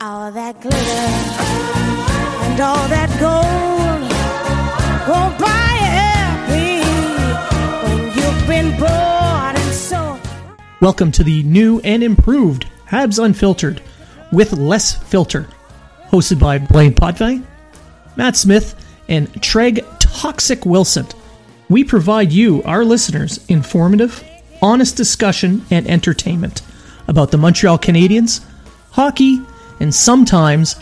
All that glitter and all that gold won't buy happy when you've been bought and sold. Welcome to the new and improved Habs Unfiltered with less filter, hosted by Blaine Potvin, Matt Smith, and Treg Toxic Wilson. We provide you, our listeners, informative, honest discussion and entertainment about the Montreal Canadiens, hockey, and sometimes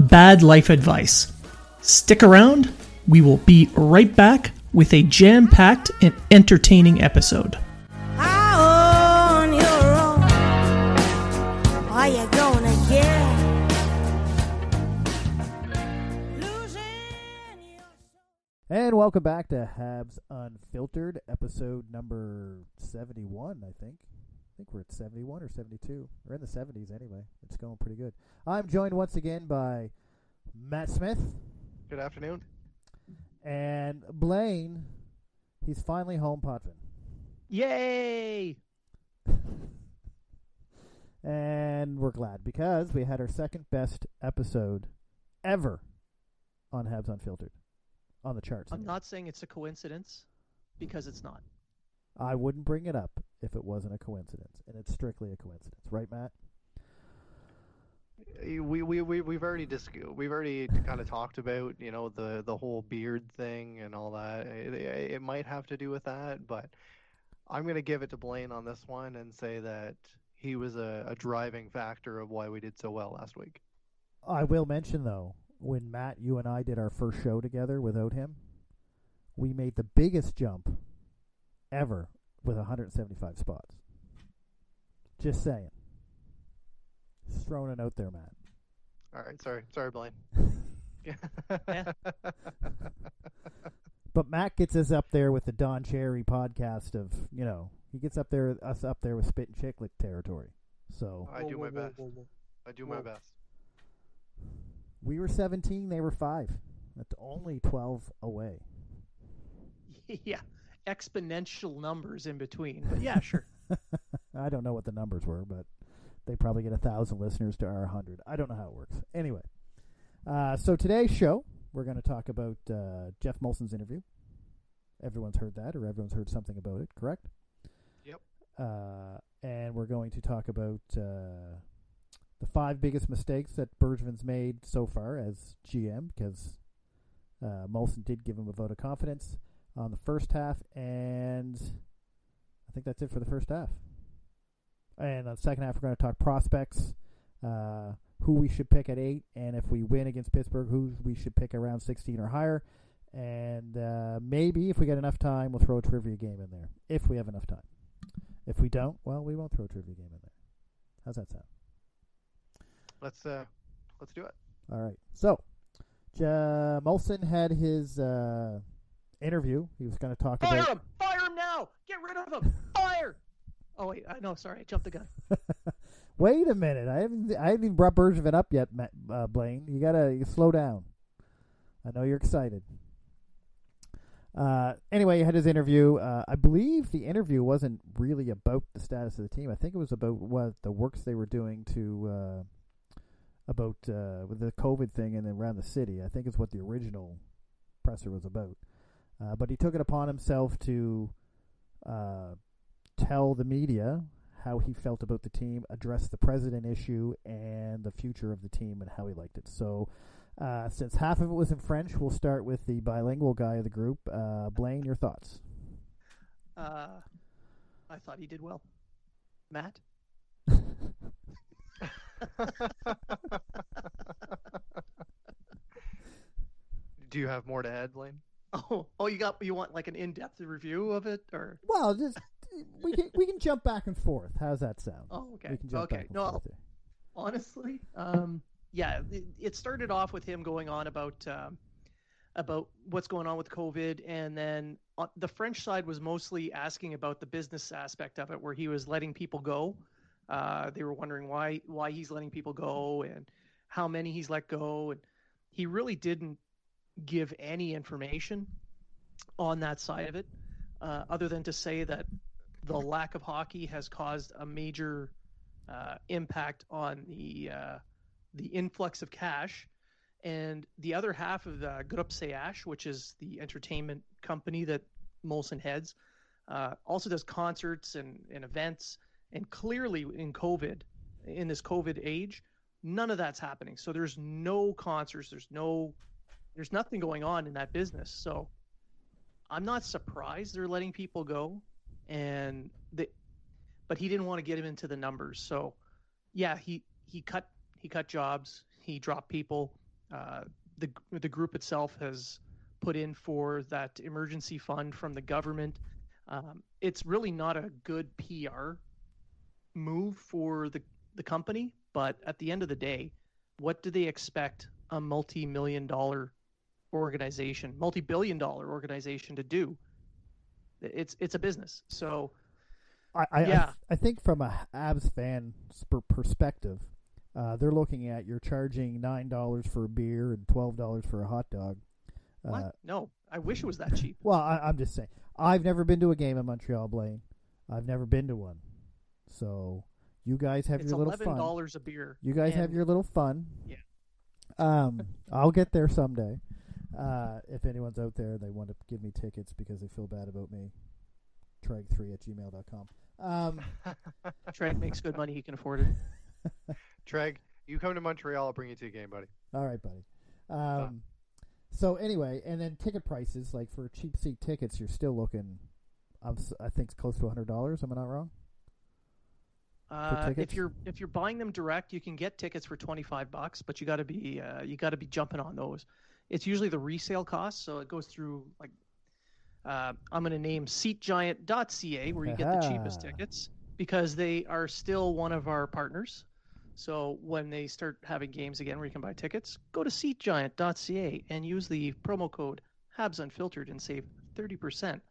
bad life advice. Stick around, we will be right back with a jam packed and entertaining episode. On your own, are you gonna get losing your And welcome back to Habs Unfiltered, episode number 71, I think. I think we're at 71 or 72. We're in the 70s anyway. It's going pretty good. I'm joined once again by Matt Smith Good afternoon. and Blaine. He's finally home, Potvin. Yay! And we're glad because we had our second best episode ever on Habs Unfiltered on the charts. I'm not saying it's a coincidence because it's not. I wouldn't bring it up if it wasn't a coincidence, and it's strictly a coincidence, right, Matt? Eh, we we we we've already dis- we've already kind of talked about you know the the whole beard thing and all that. Eh, it, it, it might have to do with that, but I'm gonna give it to Blaine on this one and say that he was a, a driving factor of why we did so well last week. I will mention though, when Matt, you and I did our first show together without him, we made the biggest jump ever with 175 spots. Just saying. Just throwing it out there, Matt. All right, sorry, sorry, Blaine. Yeah. But Matt gets us up there with the Don Cherry podcast of, you know, he gets up there us up there with spit and chicklet territory. So I do my best. I do my best. we were 17, they were 5. That's only 12 away. yeah, exponential numbers in between. But yeah, sure. I don't know what the numbers were, but they probably get a thousand listeners to our hundred. I don't know how it works. Anyway, uh, so today's show we're going to talk about uh, Geoff Molson's interview. Everyone's heard that, or everyone's heard something about it, correct? Yep. Uh, and we're going to talk about uh, the five biggest mistakes that Bergevin's made so far as GM, because uh, Molson did give him a vote of confidence on the first half, and I think that's it for the first half. And on the second half, we're going to talk prospects, uh, who we should pick at eight, and if we win against Pittsburgh, who we should pick around 16 or higher. And uh, maybe if we get enough time, we'll throw a trivia game in there. If we have enough time. If we don't, well, we won't throw a trivia game in there. How's that sound? Let's uh, let's do it. All right. So, Ja Molson had his uh, interview. He was going to talk Fire about. him! Fire him now! Get rid of him! Fire! Oh wait, I no, sorry, I jumped the gun. Wait a minute. I haven't I haven't even brought Bergevin up yet, Matt, uh, Blaine. You gotta you slow down. I know you're excited. Uh, anyway, he had his interview. Uh, I believe the interview wasn't really about the status of the team. I think it was about what the works they were doing to uh, about uh, with the COVID thing and then around the city. I think it's what the original presser was about. Uh, but he took it upon himself to uh, tell the media how he felt about the team, address the president issue, and the future of the team and how he liked it. So, uh, since half of it was in French, we'll start with the bilingual guy of the group. Uh, Blaine, your thoughts? Uh, I thought he did well. Matt? do you have more to add, Blaine? Oh, oh, you got you want like an in-depth review of it, or Well, just we can we can jump back and forth. How's that sound? oh, okay, We can jump okay. back and No, forth honestly. Um, yeah, it, it started off with him going on about um, about what's going on with COVID, and then on, the French side was mostly asking about the business aspect of it, where he was letting people go. Uh, they were wondering why why he's letting people go and how many he's let go, and he really didn't give any information on that side of it, uh, other than to say that the lack of hockey has caused a major uh, impact on the uh, the influx of cash. And the other half of the Groupe CH, which is the entertainment company that Molson heads, uh, also does concerts and, and events. And clearly, in COVID, in this COVID age, none of that's happening. So there's no concerts, there's no, there's nothing going on in that business. So I'm not surprised they're letting people go, and they, but he didn't want to get him into the numbers. So, yeah, he he cut he cut jobs, he dropped people. Uh, the the group itself has put in for that emergency fund from the government. Um, it's really not a good PR move for the the company, but at the end of the day, what do they expect a multi-million dollar organization, multi-billion dollar organization to do? It's it's a business. So I, I, Yeah. I, I think from a Abs fan perspective, uh, they're looking at you're charging nine dollars for a beer and twelve dollars for a hot dog. what? Uh, no, I wish it was that cheap. well, I, I'm just saying. I've never been to a game in Montreal, Blaine. I've never been to one. So you guys have It's your little eleven fun. dollars a beer. You guys have your little fun. Yeah. Um, I'll get there someday. Uh, if anyone's out there, they want to give me tickets because they feel bad about me. Treg3 at gmail.com. Um, Trent makes good money; he can afford it. Treg, you come to Montreal, I'll bring you to a game, buddy. all right, buddy. Um, so anyway, and then ticket prices, like for cheap seat tickets, you're still looking, I'm, s- I think it's close to $100. Am I not wrong? Uh, if you're if you're buying them direct, you can get tickets for twenty five bucks, but you got to be uh, you got to be jumping on those. It's usually the resale cost, so it goes through like uh, I'm going to name SeatGiant.ca where you get the cheapest tickets because they are still one of our partners. So when they start having games again where you can buy tickets, go to SeatGiant.ca and use the promo code Habs Unfiltered and save thirty percent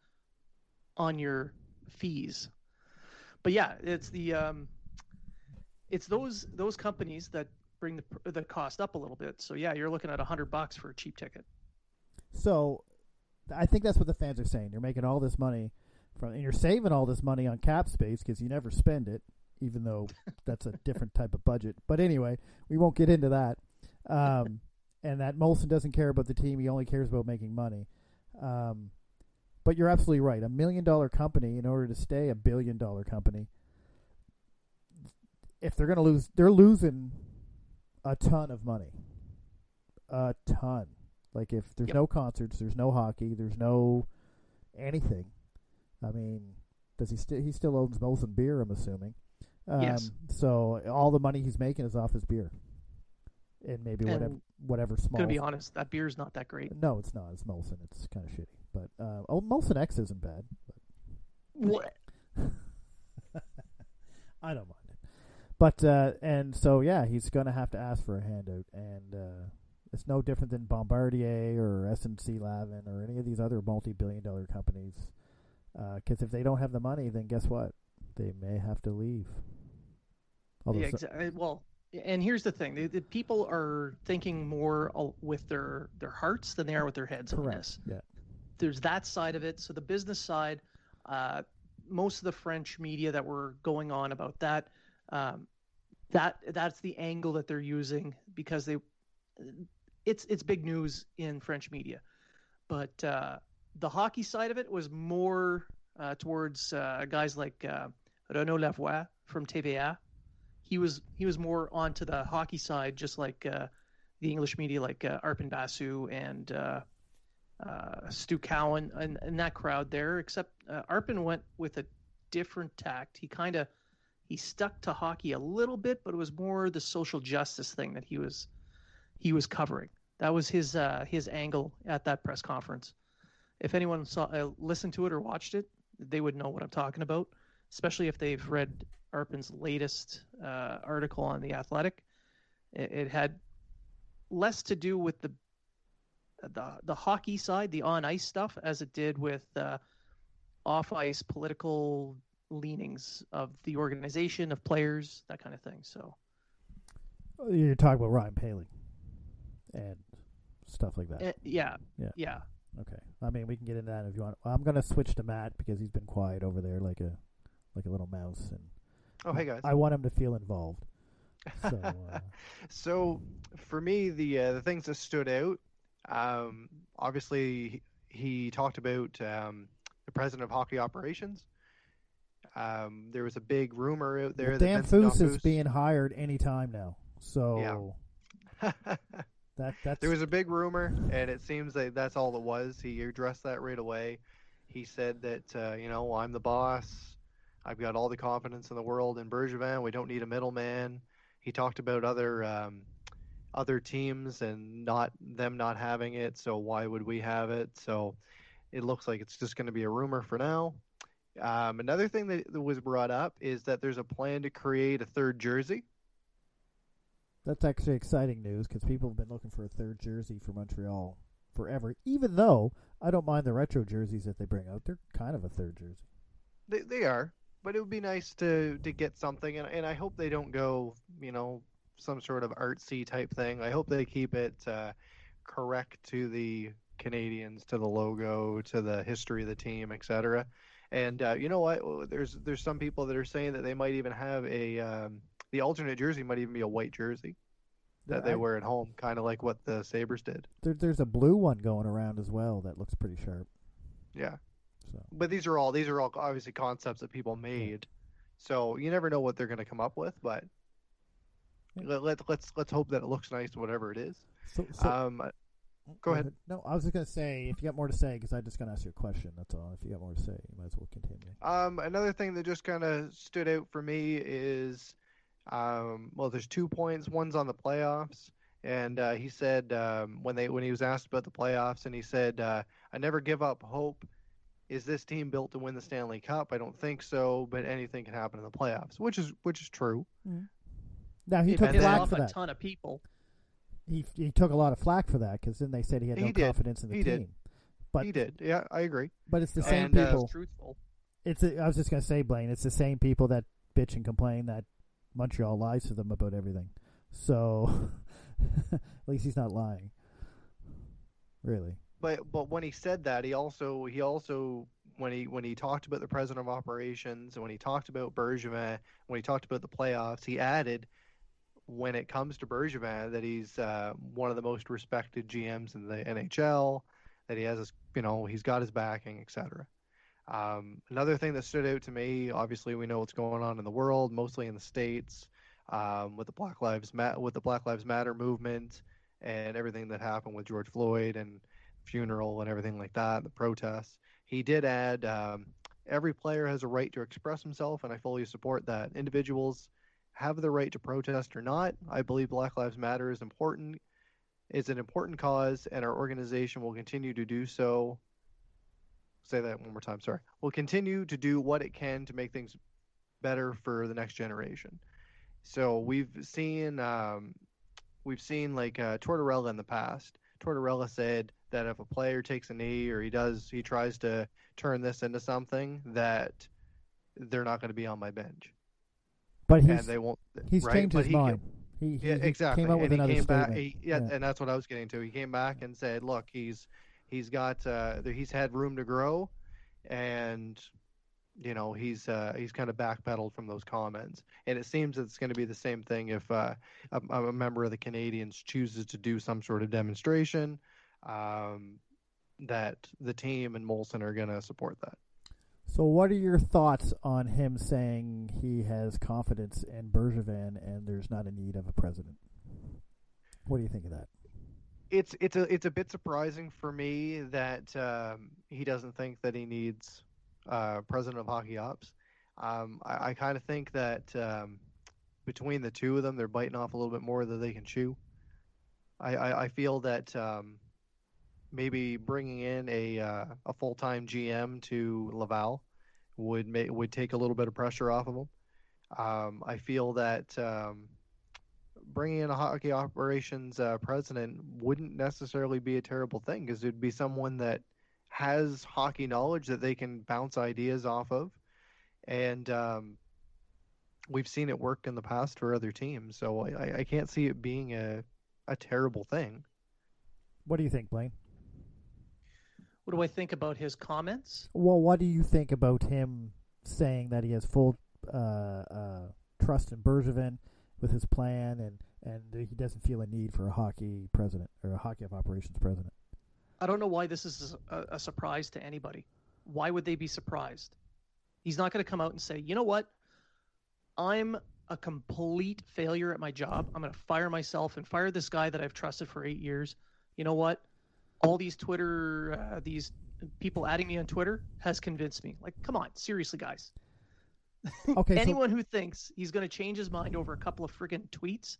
on your fees. But yeah, it's the um, it's those those companies that bring the the cost up a little bit. So yeah, you're looking at a hundred bucks for a cheap ticket. So I think that's what the fans are saying. You're making all this money from, and you're saving all this money on cap space because you never spend it, even though that's a different type of budget. But anyway, we won't get into that. Um, and that Molson doesn't care about the team; he only cares about making money. Um, but you're absolutely right. A million dollar company, in order to stay a billion dollar company, if they're going to lose, they're losing a ton of money. A ton. Like if there's Yep. no concerts, there's no hockey, there's no anything. I mean, does he still he still owns Molson Beer? I'm assuming. Um, Yes. So all the money he's making is off his beer, and maybe And whatever whatever small. Gonna be honest, that beer is not that great. No, it's not. It's Molson. It's kind of shitty. But uh, oh, Molson Ex isn't bad. What? I don't mind. But uh, and so yeah, he's gonna have to ask for a handout, and uh, it's no different than Bombardier or SNC Lavalin or any of these other multi-billion-dollar companies. Because if they don't have the money, then guess what? They may have to leave. Although Yeah, so- uh, well, and here's the thing: the, the people are thinking more uh, with their their hearts than they are with their heads on correct. this. Yeah. there's that side of it. So the business side, uh, most of the French media that were going on about that, um, that that's the angle that they're using because they, it's it's big news in French media, but uh, the hockey side of it was more uh, towards uh, guys like uh, Renaud Lavoie from TVA. He was he was more onto the hockey side, just like uh, the English media, like uh, Arpon Basu and uh, Stu Cowan and, and that crowd there. Except Arpon went with a different tact. He kind of he stuck to hockey a little bit, but it was more the social justice thing that he was he was covering. That was his uh, his angle at that press conference. If anyone saw uh, listened to it or watched it, they would know what I'm talking about. especially if they've read Arpon's latest uh, article on the Athletic. It, it, had less to do with the the the hockey side, the on ice stuff, as it did with uh, off ice political leanings of the organization, of players, that kind of thing. So you're talking about Ryan Poehling and stuff like that. Uh, yeah, yeah, yeah. Okay. I mean, we can get into that if you want. I'm going to switch to Matt because he's been quiet over there, like a like a little mouse, and oh hey guys, I want him to feel involved. So, uh, so for me, the uh, the things that stood out, um, obviously he talked about um, the president of hockey operations. Um, there was a big rumor out there well, that Damphousse is being hired anytime now. So yeah. that that's there was a big rumor, and it seems that that's all it was. He addressed that right away. He said that uh, you know I'm the boss. I've got all the confidence in the world in Bergevin. We don't need a middleman. He talked about other um, other teams and not them not having it. So why would we have it? So it looks like it's just going to be a rumor for now. Um, another thing that, that was brought up is that there's a plan to create a third jersey. That's actually exciting news because people have been looking for a third jersey for Montreal forever. Even though I don't mind the retro jerseys that they bring out, they're kind of a third jersey. They they are, but it would be nice to to get something, and and I hope they don't go, you know, some sort of artsy type thing. I hope they keep it uh, correct to the Canadiens, to the logo, to the history of the team, etc. And uh, you know what? There's there's some people that are saying that they might even have a um, the alternate jersey might even be a white jersey that they wear at home, kind of like what the Sabres did. There, there's a blue one going around as well that looks pretty sharp. Yeah. So. But these are all these are all obviously concepts that people made, so you never know what they're going to come up with. But yeah. let, let, let's let's hope that it looks nice, whatever it is. So, so um, Go ahead. No, I was just going to say, if you got more to say, because I just going to ask you a question. That's all. If you got more to say, you might as well continue. Um, another thing that just kind of stood out for me is, um, well, there's two points. One's on the playoffs, and uh, he said um, when they when he was asked about the playoffs, and he said, uh, "I never give up hope." Is this team built to win the Stanley Cup? I don't think so, but anything can happen in the playoffs, which is which is true. Mm-hmm. Now he took flack for a ton of people he he took a lot of flack for that because then they said he had no he confidence in the he team. Did. But he did. Yeah, I agree. But it's the same and, uh, people. truthful. It's a, I was just gonna say, Blaine. It's the same people that bitch and complain that Montreal lies to them about everything. So at least he's not lying. Really. But but when he said that, he also he also when he when he talked about the president of operations and when he talked about Bergevin, when he talked about the playoffs, he added when it comes to Bergevin that he's uh, one of the most respected GMs in the NHL, that he has his, you know, he's got his backing, etc. Um, another thing that stood out to me, obviously, we know what's going on in the world, mostly in the states, um, with the Black Lives Ma- with the Black Lives Matter movement and everything that happened with George Floyd and funeral and everything like that, the protests. He did add, um, every player has a right to express himself, and I fully support that. Individuals have the right to protest or not. I believe Black Lives Matter is important. It's an important cause, and our organization will continue to do so. Say that one more time. Sorry. We'll continue to do what it can to make things better for the next generation. So we've seen, um, we've seen like uh, Tortorella in the past. Tortorella said that if a player takes a knee or he does, he tries to turn this into something, that they're not going to be on my bench but he's, they won't. He's right? changed but his he mind. He, he, yeah, he exactly. came out with and another he came statement. back. He, yeah, yeah, and that's what I was getting to. He came back and said, "Look, he's he's got uh, he's had room to grow, and you know he's uh, he's kind of backpedaled from those comments. And it seems that it's going to be the same thing if uh, a, a, member of the Canadiens chooses to do some sort of demonstration. Um, that the team and Molson are going to support that. So, what are your thoughts on him saying he has confidence in Bergevin and there's not a need of a president? What do you think of that? It's it's a it's a bit surprising for me that um, he doesn't think that he needs uh, president of hockey ops. Um, I, I kind of think that um, between the two of them, they're biting off a little bit more than they can chew. I, I, I feel that um, maybe bringing in a uh, a full time GM to Laval would make would take a little bit of pressure off of him. Um, I feel that um, bringing in a hockey operations uh, president wouldn't necessarily be a terrible thing because it'd be someone that has hockey knowledge that they can bounce ideas off of, and um, we've seen it work in the past for other teams. So I, I can't see it being a a terrible thing. What do you think, Blaine? What do I think about his comments? Well, what do you think about him saying that he has full uh, uh, trust in Bergevin with his plan, and and he doesn't feel a need for a hockey president or a hockey of operations president? I don't know why this is a, a surprise to anybody. Why would they be surprised? He's not going to come out and say, you know what, I'm a complete failure at my job. I'm going to fire myself and fire this guy that I've trusted for eight years. You know what? All these Twitter, uh, these people adding me on Twitter has convinced me. Like, come on, seriously, guys. Okay, so- Anyone who thinks he's going to change his mind over a couple of friggin' tweets,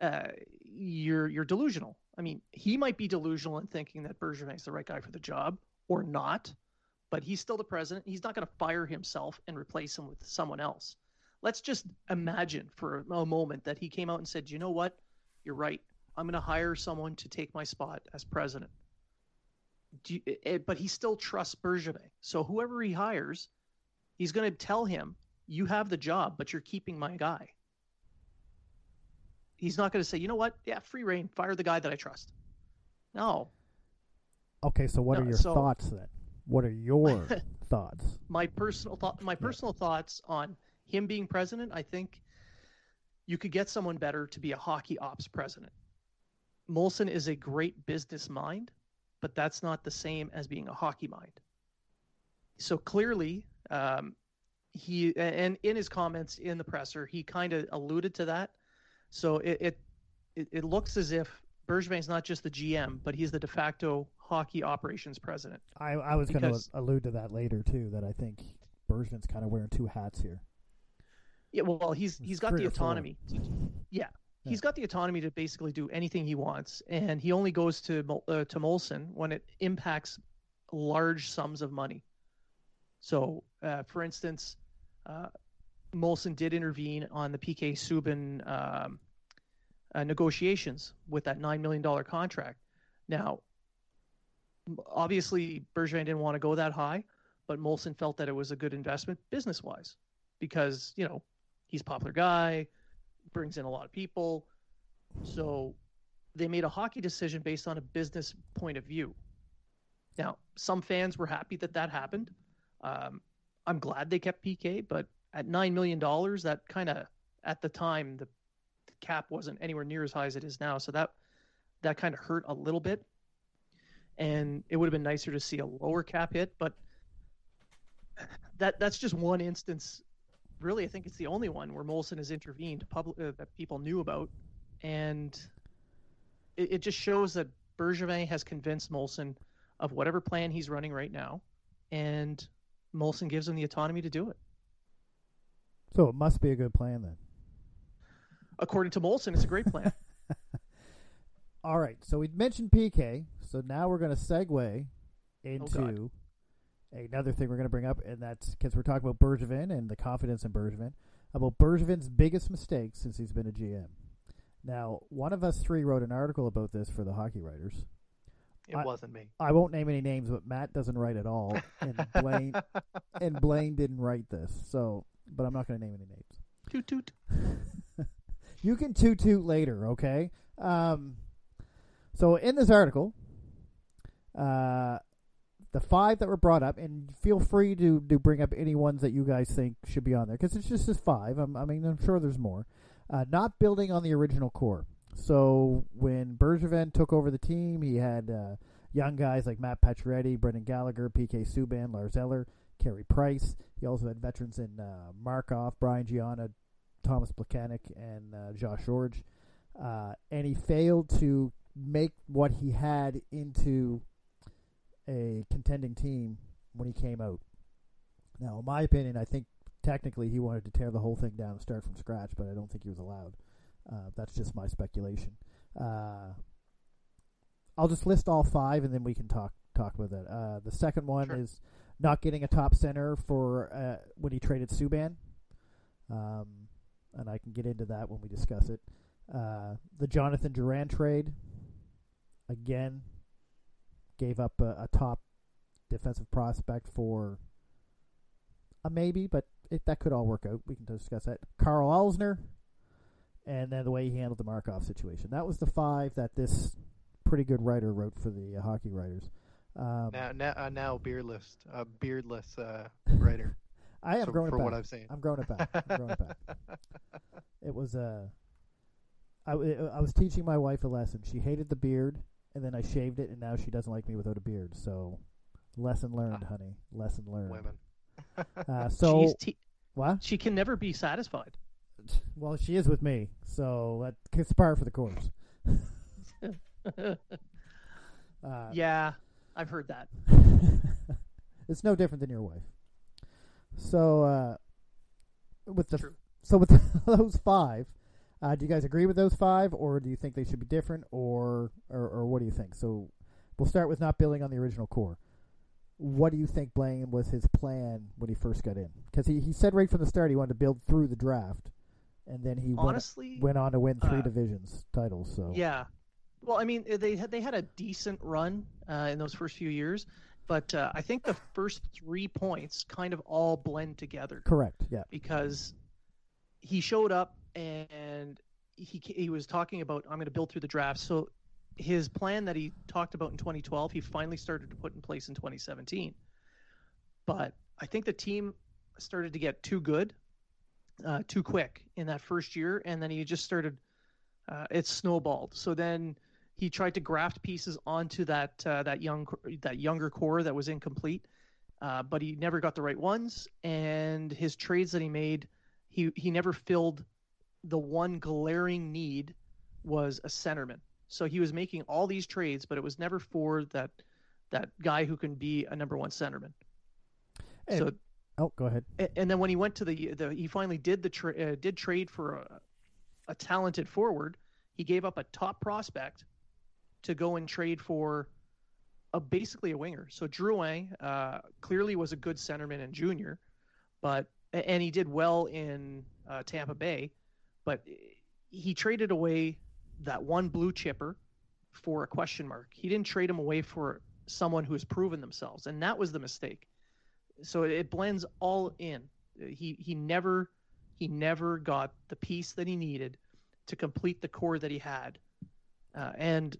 uh, you're you're delusional. I mean, he might be delusional in thinking that Bergevin's the right guy for the job, or not. But he's still the president. He's not going to fire himself and replace him with someone else. Let's just imagine for a moment that he came out and said, "You know what? You're right. I'm going to hire someone to take my spot as president." Do you, eh, but he still trusts Bergevin. So whoever he hires, he's going to tell him, "You have the job, but you're keeping my guy." He's not going to say, "You know what? Yeah, free reign. Fire the guy that I trust." No, Okay, so what No, are your so- thoughts then? What are your thoughts? my personal thought my personal thoughts on him being president i think you could get someone better to be a hockey ops president molson is a great business mind but that's not the same as being a hockey mind so clearly um, he and in his comments in the presser he kind of alluded to that so it, it it looks as if Bergevin's not just the GM, but he's the de facto hockey operations president. I, I was going to allude to that later too. That I think Bergevin's kind of wearing two hats here. Yeah, well, he's he's got the autonomy. To, yeah, He's got the autonomy to basically do anything he wants, and he only goes to uh, to Molson when it impacts large sums of money. So, uh, for instance, uh, Molson did intervene on the PK Subban um, uh, negotiations with that nine million dollar contract. Now, obviously, Bergevin didn't want to go that high, but Molson felt that it was a good investment business wise because you know he's a popular guy, brings in a lot of people. So they made a hockey decision based on a business point of view. Now, some fans were happy that that happened. Um, I'm glad they kept PK, but at nine million dollars, that kind of at the time the cap wasn't anywhere near as high as it is now, so that that kind of hurt a little bit. And it would have been nicer to see a lower cap hit, but that that's just one instance really, I think it's the only one where Molson has intervened public uh, that people knew about, and it, it just shows that Bergevin has convinced Molson of whatever plan he's running right now, and Molson gives him the autonomy to do it. So it must be a good plan then. According to Molson, it's a great plan. All right, so we mentioned PK, so now we're going to segue Oh, into another thing we're going to bring up, and that's because we're talking about Bergevin and the confidence in Bergevin, about Bergevin's biggest mistake since he's been a GM. Now, one of us three wrote an article about this for the hockey writers. It I- wasn't me. I won't name any names, but Matt doesn't write at all, and Blaine and Blaine didn't write this. So, but I'm not going to name any names. toot toot. You can toot toot later, okay? Um, so in this article, uh, the five that were brought up, and feel free to, to bring up any ones that you guys think should be on there, because it's just this five. I'm, I mean, I'm sure there's more. Uh, not building on the original core. So when Bergevin took over the team, he had uh, young guys like Matt Pacioretty, Brendan Gallagher, PK Subban, Lars Eller, Carey Price. He also had veterans in uh, Markov, Brian Gionta, Thomas Plekanec, and uh, Josh Gorges. Uh, and he failed to make what he had into a contending team when he came out. Now, in my opinion, I think technically he wanted to tear the whole thing down and start from scratch, but I don't think he was allowed. Uh, that's just my speculation. Uh, I'll just list all five, and then we can talk talk about that. Uh, the second one Sure. is not getting a top center for uh, when he traded Subban, um, and I can get into that when we discuss it. Uh, the Jonathan Drouin trade, again, gave up a, a top defensive prospect for a maybe, but it, that could all work out. We can discuss that. Karl Alzner, and then the way he handled the Markov situation. That was the five that this pretty good writer wrote for the uh, hockey writers. Um, Now, now, uh, now beardless, uh, beardless uh, writer. I am so- growing for it back. what I've seen. I'm growing it back. I'm growing it back. It was Uh, I, I was teaching my wife a lesson. She hated the beard, and then I shaved it, and now she doesn't like me without a beard. So, lesson learned, Ah. honey. Lesson learned. Women. Uh, so She's te- what? she can never be satisfied. Well, she is with me, so that's par for the course. Uh, yeah, I've heard that. it's no different than your wife. So, uh, with the True. so with those five, uh, do you guys agree with those five, or do you think they should be different, or, or or what do you think? So, we'll start with not building on the original core. What do you think Blaine was his plan when he first got in? Because he, he said right from the start he wanted to build through the draft, and then he went, Honestly, went on to win three uh, divisions titles. So Yeah. Well, I mean, they had they had a decent run uh, in those first few years, but uh, I think the first three points kind of all blend together correct, yeah, because he showed up and he he was talking about I'm going to build through the draft. So his plan that he talked about in 2012, he finally started to put in place in 2017. But I think the team started to get too good, uh, too quick in that first year, and then he just started. Uh, it snowballed. So then he tried to graft pieces onto that uh, that young that younger core that was incomplete, uh, but he never got the right ones. And his trades that he made, he he never filled the one glaring need was a centerman. So he was making all these trades, but it was never for that that guy who can be a number one centerman. And- so Oh, go ahead. and then when he went to the, the he finally did the tra- uh, did trade for a, a talented forward. He gave up a top prospect to go and trade for a basically a winger. So Drouin uh, clearly was a good centerman in junior, but and he did well in uh, Tampa Bay, but he traded away that one blue chipper for a question mark. He didn't trade him away for someone who has proven themselves, and that was the mistake so it, blends all in. He he never he never got the piece that he needed to complete the core that he had, uh, and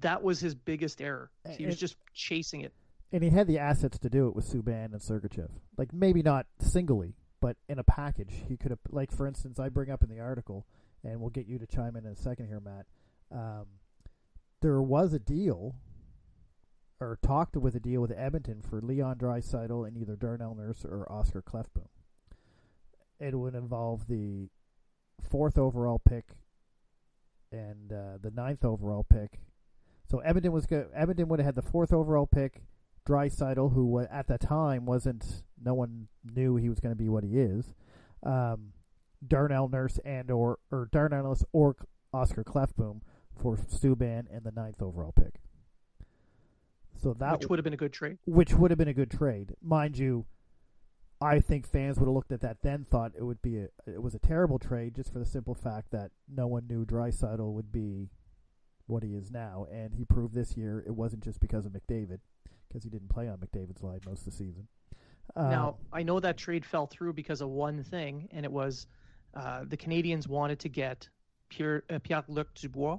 that was his biggest error. He was just chasing it. And he had the assets to do it with Subban and Sergachev. Like maybe not singly, but in a package, he could have. Like for instance, I bring up in the article, and we'll get you to chime in in a second here, Matt. Um, there was a deal, or talked with a deal with Edmonton for Leon Draisaitl and either Darnell Nurse or Oscar Klefbom. It would involve the fourth overall pick and uh, the ninth overall pick. So Edmonton was go- Edmonton would have had the fourth overall pick. Draisaitl, who at the time wasn't, no one knew he was going to be what he is. Um, Darnell Nurse and or or Darnell Nurse or Oscar Klefbom for Subban and the ninth overall pick. So that which would have been a good trade. which would have been a good trade, mind you. I think fans would have looked at that then, thought it would be a, it was a terrible trade, just for the simple fact that no one knew Draisaitl would be what he is now, and he proved this year it wasn't just because of McDavid, because he didn't play on McDavid's line most of the season. Um, now I know that trade fell through because of one thing, and it was uh, the Canadiens wanted to get Pierre uh, Pierre Luc Dubois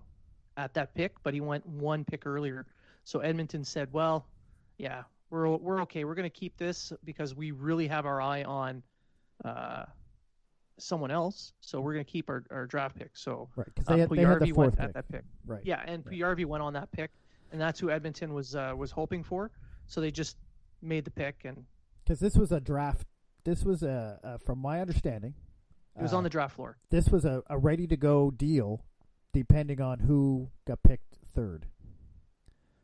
at that pick, but he went one pick earlier. So Edmonton said, "Well, yeah, we're we're okay. We're going to keep this because we really have our eye on uh, someone else. So we're going to keep our, our draft pick." So right because uh, they, had, they had the fourth pick, at that pick. right? Yeah, and Right. Puljujarvi went on that pick, and that's who Edmonton was uh, was hoping for. So they just made the pick, and because this was a draft. This was a, a from my understanding. it was uh, on the draft floor. This was a, a ready to go deal, depending on who got picked third.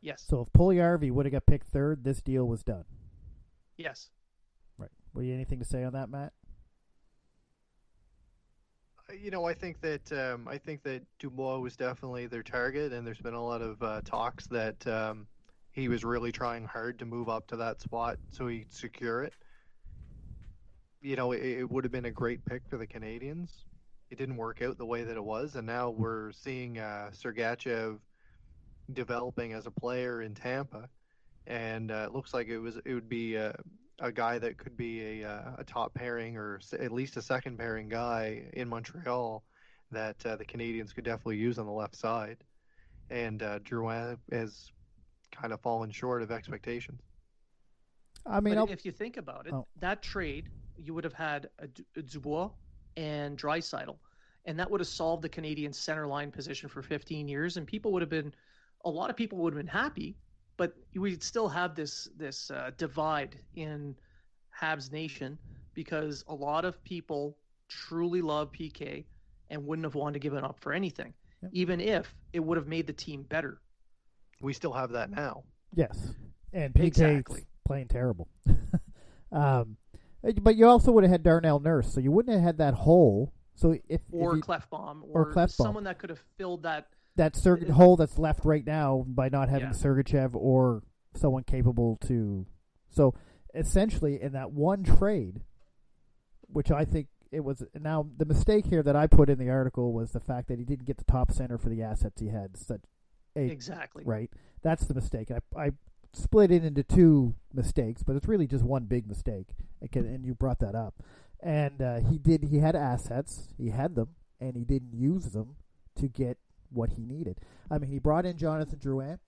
Yes. So if Puljujarvi would have got picked third, this deal was done. yes. Right. What do you anything to say on that, Matt? You know, I think that um, I think that Dubois was definitely their target, and there's been a lot of uh, talks that um, he was really trying hard to move up to that spot so he'd secure it. You know, it, it would have been a great pick for the Canadiens. It didn't work out the way that it was, and now we're seeing uh, Sergachev developing as a player in Tampa, and uh, it looks like it was it would be a, guy that could be a, uh, a top pairing or at least a second pairing guy in Montreal that uh, the Canadians could definitely use on the left side. And uh, Drouin has kind of fallen short of expectations. I mean, but if you think about it, Oh. that trade you would have had a, Du- a Dubois and Draisaitl, and that would have solved the Canadian center line position for 15 years, and people would have been, a lot of people would have been happy, but we'd still have this this uh, divide in Habs Nation because a lot of people truly love PK and wouldn't have wanted to give it up for anything, Yep. even if it would have made the team better. We still have that now. yes, and PK's Exactly. playing terrible. um, but you also would have had Darnell Nurse, so you wouldn't have had that hole. So if, if Or you- Klefbom, or or, Klefbom. someone that could have filled that that Serg- it- hole that's left right now by not having Yeah. Sergachev or someone capable to. So essentially, in that one trade, which I think it was now the mistake here that I put in the article was the fact that he didn't get the top center for the assets he had. Such exactly. right. That's the mistake. I I split it into two mistakes, but it's really just one big mistake. Can- And you brought that up. And uh, he did. He had assets. He had them, and he didn't use them to get what he needed. I mean, he brought in Jonathan Drouin.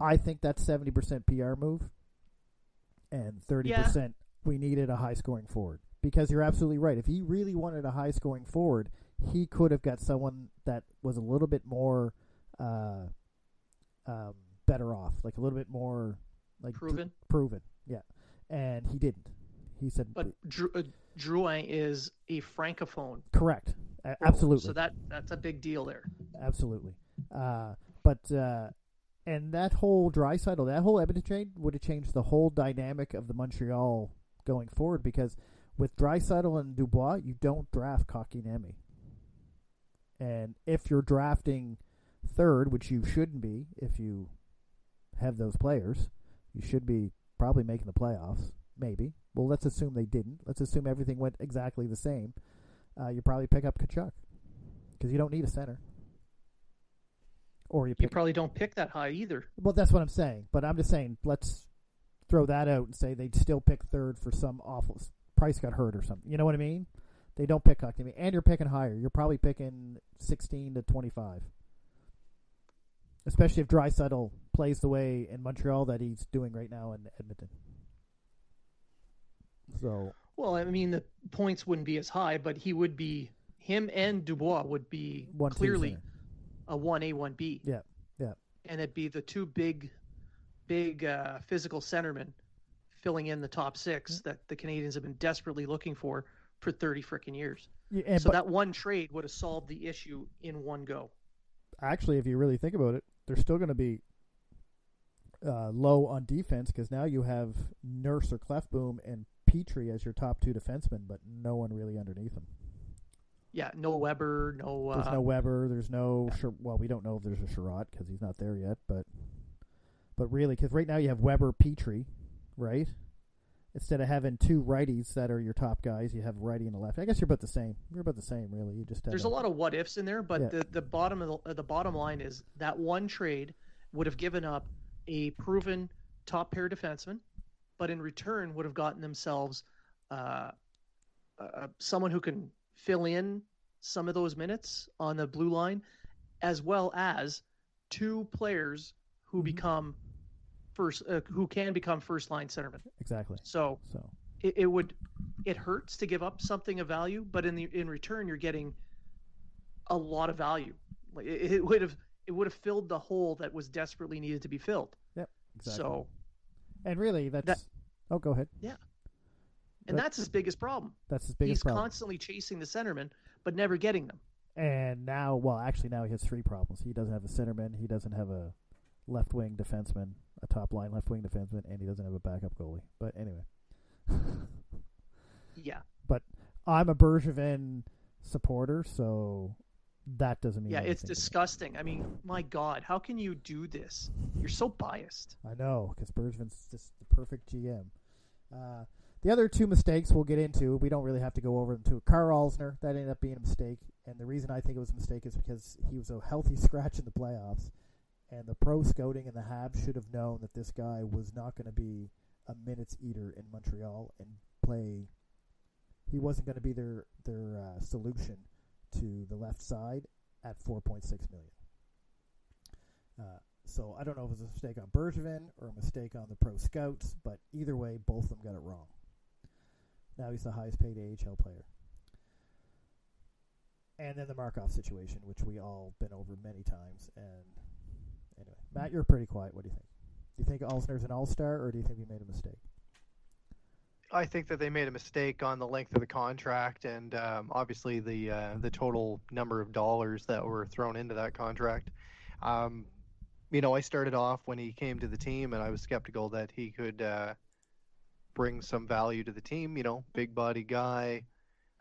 I think that's seventy percent PR move, and thirty percent we needed a high scoring forward. Because you're absolutely right. If he really wanted a high scoring forward, he could have got someone that was a little bit more uh, um, better off, like a little bit more like dr- Proven. proven, yeah. And he didn't. He said But Drew, uh, Drouin is a francophone. correct. A- absolutely. So that that's a big deal there. absolutely. Uh, but uh, and that whole Draisaitl, that whole Edmonton trade would have changed the whole dynamic of the Montreal going forward because with Draisaitl and Dubois, you don't draft Kotkaniemi. And if you're drafting third, which you shouldn't be if you have those players, you should be probably making the playoffs. Maybe. Well, let's assume they didn't. Let's assume everything went exactly the same. Uh, you probably pick up Tkachuk because you don't need a center. Or you You probably don't pick that high either. well, that's what I'm saying. But I'm just saying, let's throw that out and say they'd still pick third for some awful price got hurt or something. You know what I mean? They don't pick Kotkaniemi, and you're picking higher. You're probably picking 16 to 25. Especially if Draisaitl plays the way in Montreal that he's doing right now in Edmonton. So Well, I mean the points wouldn't be as high, but he would be him and Dubois would be one clearly a one A one B. Yeah, yeah. And it'd be the two big, big uh, physical centermen filling in the top six that the Canadians have been desperately looking for for thirty frickin' years. Yeah, and so but that one trade would have solved the issue in one go. actually, if you really think about it, they're still going to be uh, low on defense because now you have Nurse or Clefboom and Petry as your top two defensemen, but no one really underneath them. Yeah, no Weber, no. There's Uh, no Weber. There's no. Shir- well, we don't know if there's a Sherratt because he's not there yet. But, but really, because right now you have Weber, Petry, right? Instead of having two righties that are your top guys, you have righty and a left. I guess you're about the same. You're about the same, really. You just have There's a lot of what ifs in there, but Yeah. the, the bottom of the, the bottom line is that one trade would have given up a proven top pair defenseman, but in return would have gotten themselves uh, uh, someone who can fill in some of those minutes on the blue line, as well as two players who Mhm. become first, uh, who can become first line centermen. exactly. So So it, it would it hurts to give up something of value, but in the in return you're getting a lot of value. Like it, it would have it would have filled the hole that was desperately needed to be filled. Yep. exactly. So and really, that's. oh, go ahead. Yeah. And That- that's his biggest problem. That's his He's biggest problem. He's constantly chasing the centerman, but never getting them. And now, well, actually, now he has three problems. He doesn't have a centerman. He doesn't have a left wing defenseman, a top line left wing defenseman, and he doesn't have a backup goalie. But anyway, Yeah. But I'm a Bergevin supporter, so that doesn't mean Yeah, it's anything to me. disgusting. I mean, my God, how can you do this? You're so biased. I know because Bergevin's just the perfect GM. Uh, the other two mistakes we'll get into, we don't really have to go over them too. Karl Alzner, that ended up being a mistake, and the reason I think it was a mistake is because he was a healthy scratch in the playoffs, and the pro scouting and the Habs should have known that this guy was not going to be a minutes eater in Montreal and play. He wasn't going to be their their uh, solution to the left side at 4.6 million. Uh, so I don't know if it was a mistake on Bergevin or a mistake on the pro scouts, but either way, both of them got it wrong. Now he's the highest paid AHL player. And then the Markov situation, which we all been over many times. And anyway, Matt, you're pretty quiet. What do you think? Do you think Alzner's an all star, or do you think we made a mistake? I think that they made a mistake on the length of the contract and um, obviously the uh, the total number of dollars that were thrown into that contract. Um, you know, I started off when he came to the team, and I was skeptical that he could uh, bring some value to the team. You know, big body guy,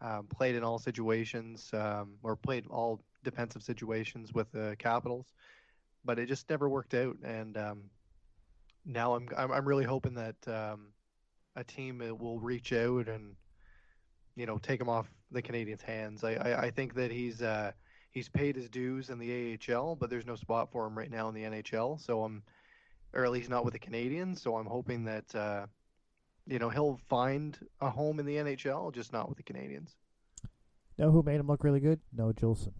um, played in all situations, um, or played all defensive situations with the Capitals, but it just never worked out. And um, now I'm, I'm I'm really hoping that um, a team uh, will reach out and you know take him off the Canadiens' hands. I I, I think that he's uh, he's paid his dues in the AHL, but there's no spot for him right now in the NHL. So I'm, or at least not with the Canadiens. So I'm hoping that uh, you know he'll find a home in the NHL, just not with the Canadiens. Know who made him look really good? No, Jolson.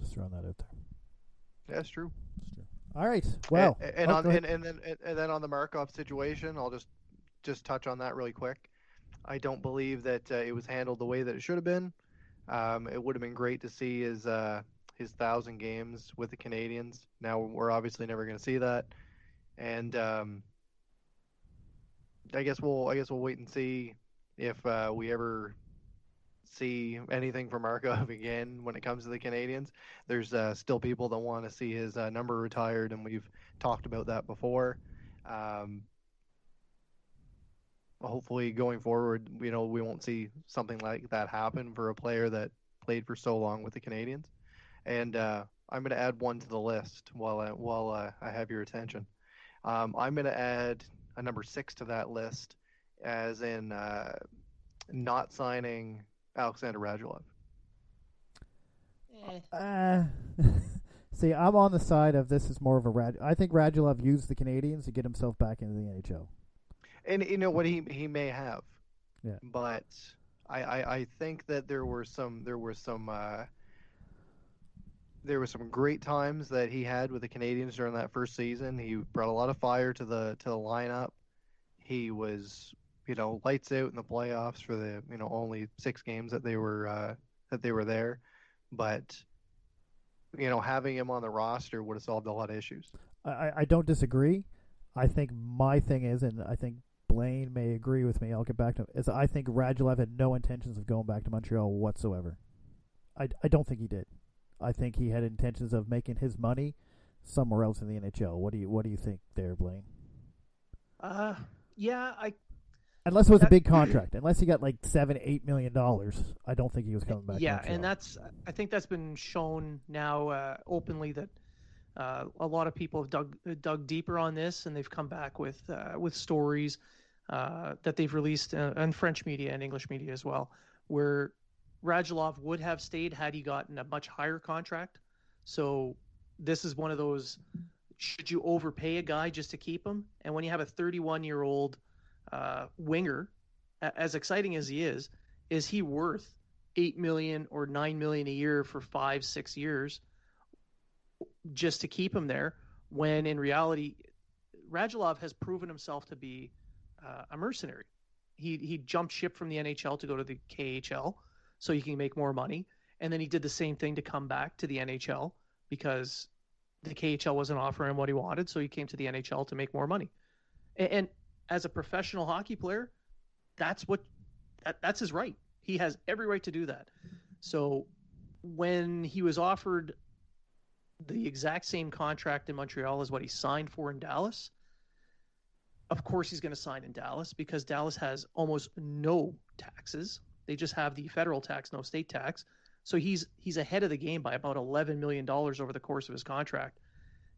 Just throwing that out there. That's true. All right. Well, and, and oh, on and, and then and then on the Markov situation, I'll just just touch on that really quick. I don't believe that uh, it was handled the way that it should have been. Um, it would have been great to see his uh, his thousand games with the Canadiens. Now we're obviously never going to see that, and um, I guess we'll I guess we'll wait and see if uh, we ever see anything from Markov again when it comes to the Canadiens. There's uh, still people that want to see his uh, number retired, and we've talked about that before. Um, hopefully, going forward, you know, we won't see something like that happen for a player that played for so long with the Canadiens. And uh, I'm going to add one to the list while I, while uh, I have your attention. Um, I'm going to add a number six to that list, as in uh, not signing Alexander Radulov. Uh, see, I'm on the side of this is more of a Rad. I think Radulov used the Canadiens to get himself back into the NHL. And you know what he he may have, Yeah. but I, I I think that there were some there were some uh, there were some great times that he had with the Canadiens during that first season. He brought a lot of fire to the to the lineup. He was you know lights out in the playoffs for the you know only six games that they were uh, that they were there, but you know having him on the roster would have solved a lot of issues. I, I- I don't disagree. I think my thing is, and I think Blaine may agree with me. I'll get back to him. Is I think Radulov had no intentions of going back to Montreal whatsoever. I, I don't think he did. I think he had intentions of making his money somewhere else in the NHL. What do you What do you think there, Blaine? Uh, yeah, I Unless it was a big contract, unless he got like seven, eight million dollars, I don't think he was coming back. yeah, and that's I think that's been shown now uh, openly that uh, a lot of people have dug dug deeper on this, and they've come back with uh, with stories uh, that they've released uh, in French media and English media as well, where Radulov would have stayed had he gotten a much higher contract. So this is one of those: should you overpay a guy just to keep him? And when you have a 31 year old uh, winger, as exciting as he is, is he worth eight million or nine million a year for five, six years just to keep him there? When in reality, Radulov has proven himself to be uh, a mercenary. He he jumped ship from the NHL to go to the KHL so he can make more money, and then he did the same thing to come back to the NHL because the KHL wasn't offering him what he wanted, so he came to the NHL to make more money. And, and as a professional hockey player, that's what that, that's his right. He has every right to do that. So when he was offered the exact same contract in Montreal as what he signed for in Dallas, of course he's going to sign in Dallas because Dallas has almost no taxes. They just have the federal tax, no state tax. So he's he's ahead of the game by about eleven million dollars over the course of his contract.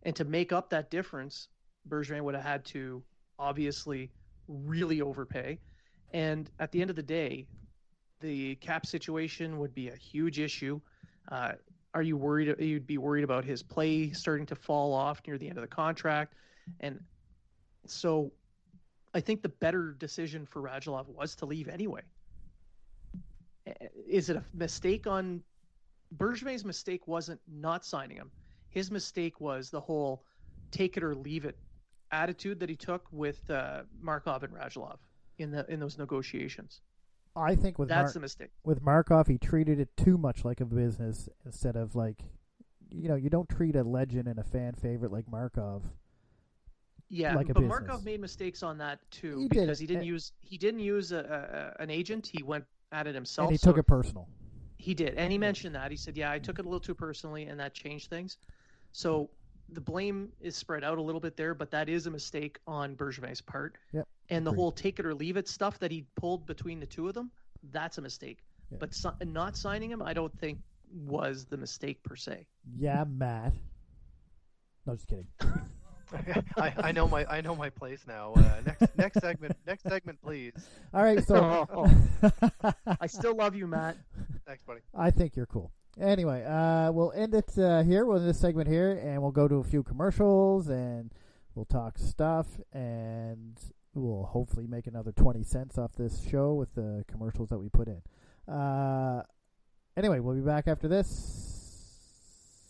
And to make up that difference, Bergevin would have had to obviously really overpay. And at the end of the day, the cap situation would be a huge issue. Uh, are you worried? You'd be worried about his play starting to fall off near the end of the contract, and so I think the better decision for Radulov was to leave anyway. Is it a mistake on Bergevin's mistake? Wasn't not signing him. His mistake was the whole take it or leave it attitude that he took with uh, Markov and Radulov in the in those negotiations. I think with That's Mar- the mistake. with Markov, he treated it too much like a business instead of like, you know, you don't treat a legend and a fan favorite like Markov. Yeah, like a but business. Markov made mistakes on that too He did, because he didn't and- use he didn't use a, a, an agent. He went at it himself. and he so took it personal. He did, and he mentioned that. He said, "Yeah, I took it a little too personally, and that changed things." So the blame is spread out a little bit there, but that is a mistake on Bergevin's part. Yep, And the agreed. whole take it or leave it stuff that he pulled between the two of them, that's a mistake. Yeah. But si- not signing him, I don't think was the mistake per se. Yeah, Matt. No, just kidding. I, I know my I know my place now. Uh, next next segment next segment please. All right, so I still love you, Matt. Thanks, buddy. I think you're cool. Anyway, uh, we'll end it uh, here. We'll end this segment here, and we'll go to a few commercials, and we'll talk stuff, and we'll hopefully make another twenty cents off this show with the commercials that we put in. Uh, anyway, we'll be back after this.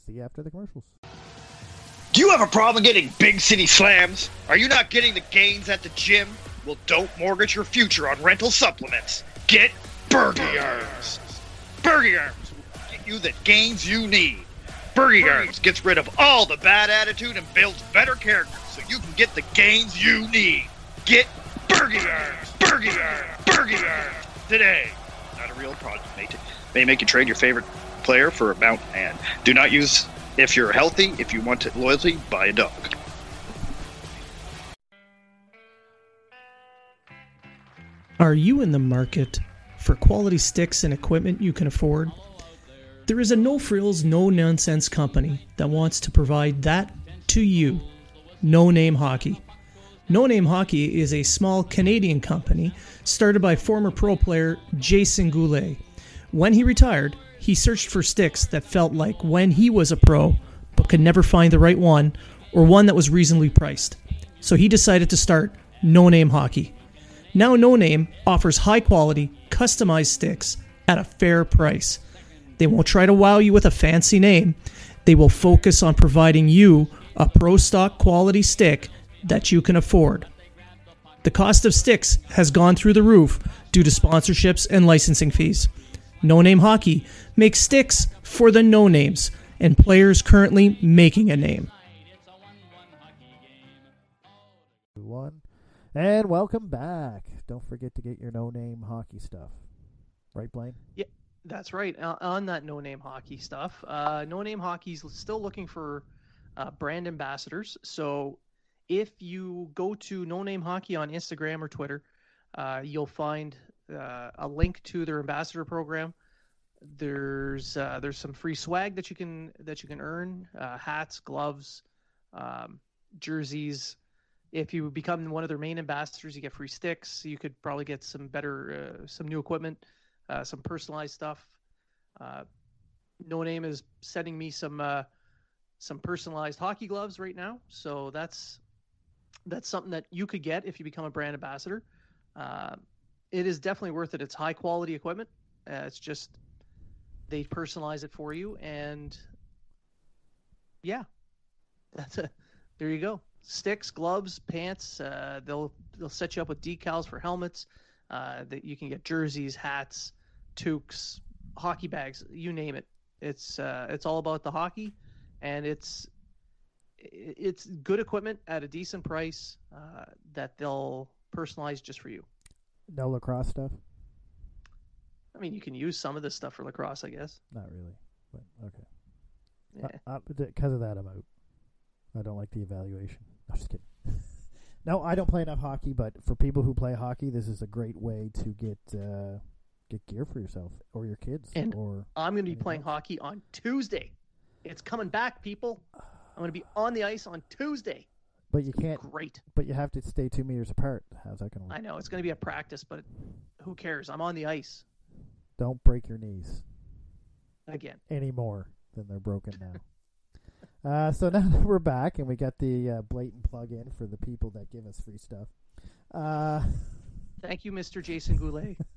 See you after the commercials. Do you have a problem getting big city slams? Are you not getting the gains at the gym? Well, don't mortgage your future on rental supplements. Get Arms will get you the gains you need. Bergie Arms gets rid of all the bad attitude and builds better character so you can get the gains you need. Get Bergie Arms. Bergie Arms. Bergie Arms today. Not a real product. May, t- may make you trade your favorite player for a mountain man. Do not use if you're healthy, if you want it loyalty, buy a dog. Are you in the market for quality sticks and equipment you can afford? There is a no frills, no nonsense company that wants to provide that to you. No Name Hockey. No Name Hockey is a small Canadian company started by former pro player Jason Goulet. When he retired, he searched for sticks that felt like when he was a pro, but could never find the right one or one that was reasonably priced. So he decided to start No Name Hockey. Now, No Name offers high quality, customized sticks at a fair price. They won't try to wow you with a fancy name. They will focus on providing you a pro stock quality stick that you can afford. The cost of sticks has gone through the roof due to sponsorships and licensing fees. No Name Hockey makes sticks for the no names and players currently making a name. One, and welcome back. Don't forget to get your no name hockey stuff. Right, Blaine? That's right. Uh, on that no name hockey stuff, uh, no name hockey's still looking for uh, brand ambassadors. So if you go to no name hockey on Instagram or Twitter, uh, you'll find uh, a link to their ambassador program. There's uh, there's some free swag that you can that you can earn: hats, gloves, um, jerseys. If you become one of their main ambassadors, you get free sticks. You could probably get some better some new equipment uh, some personalized stuff. Uh, no Name is sending me some uh, some personalized hockey gloves right now, so that's that's something that you could get if you become a brand ambassador. Uh, it is definitely worth it. It's high quality equipment. Uh, it's just they personalize it for you, and yeah, that's a there you go. Sticks, gloves, pants. Uh, they'll they'll set you up with decals for helmets. That you can get jerseys, hats, toques, hockey bags, you name it. It's uh, it's all about the hockey, and it's it's good equipment at a decent price uh, that they'll personalize just for you. No lacrosse stuff? I mean, you can use some of this stuff for lacrosse, I guess. Not really. But okay. Yeah. Uh, because of that, I'm out. I don't like the evaluation. No, just kidding. no, I don't play enough hockey, but for people who play hockey, this is a great way to get uh, get gear for yourself or your kids And- or I'm going to be playing else? hockey on Tuesday. It's coming back, people. I'm going to be on the ice on Tuesday. but you can't Great. but you have to stay two meters apart. How's that gonna work? I know it's going to be a practice, but who cares? I'm on the ice Don't break your knees again. any more than they're broken now. uh, so now that we're back and we got the uh, blatant plug in for the people that give us free stuff. Uh, Thank you, Mr. Jason Goulet.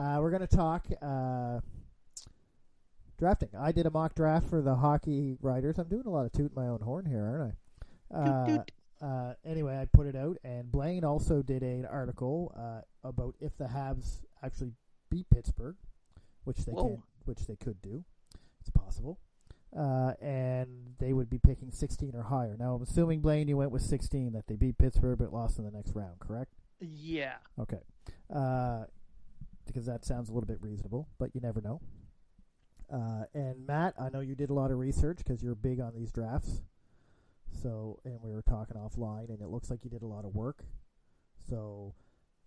Uh, we're going to talk uh, drafting. I did a mock draft for the hockey writers. I'm doing a lot of tooting my own horn here, aren't I? Uh, Toot, toot. uh, anyway, I put it out, and Blaine also did an article uh, about if the Habs actually beat Pittsburgh, which they Whoa. can, which they could do. It's possible. Uh, and they would be picking 16 or higher. Now, I'm assuming Blaine, you went with 16 that they beat Pittsburgh but lost in the next round, correct? Yeah. Okay. Because that sounds a little bit reasonable, but you never know. Uh, and Matt, I know you did a lot of research because you're big on these drafts. So, and we were talking offline, and it looks like you did a lot of work. So,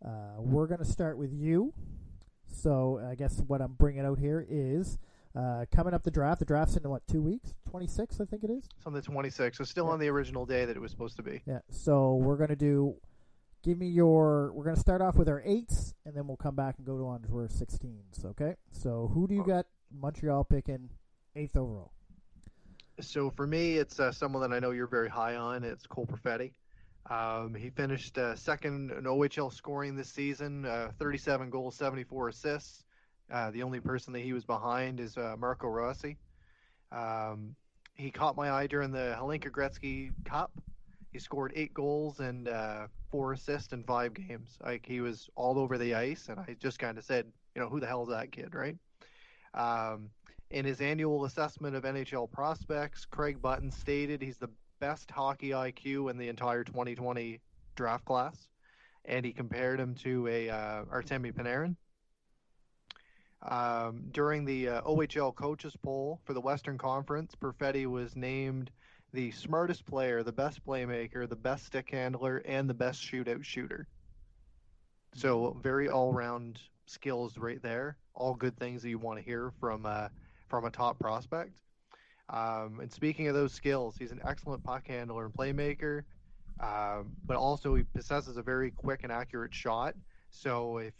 uh, we're going to start with you. So, I guess what I'm bringing out here is uh, coming up the draft. The draft's in what two weeks? Twenty six, I think it is. It's on the 26th, so still Yeah. on the original day that it was supposed to be. Yeah. So we're gonna do. Give me your. We're gonna start off with our eights, and then we'll come back and go to on to our sixteens. Okay. So who do you got? Montreal picking eighth overall. So for me, it's uh, someone that I know you're very high on. It's Cole Perfetti. Um, he finished uh, second in OHL scoring this season, uh, 37 goals, 74 assists. Uh, the only person that he was behind is uh, Marco Rossi. Um, he caught my eye during the Hlinka Gretzky Cup. He scored eight goals and uh, four assists in five games. Like he was all over the ice, and I just kind of said, you know, who the hell is that kid, right? Um, in his annual assessment of NHL prospects, Craig Button stated he's the best hockey IQ in the entire 2020 draft class, and he compared him to a uh, Artemi Panarin. Um, during the uh, OHL coaches poll for the Western Conference, Perfetti was named the smartest player, the best playmaker, the best stick handler, and the best shootout shooter. So very all-round skills right there. All good things that you want to hear from uh, from a top prospect. Um, and speaking of those skills, he's an excellent puck handler and playmaker, um, but also he possesses a very quick and accurate shot. So if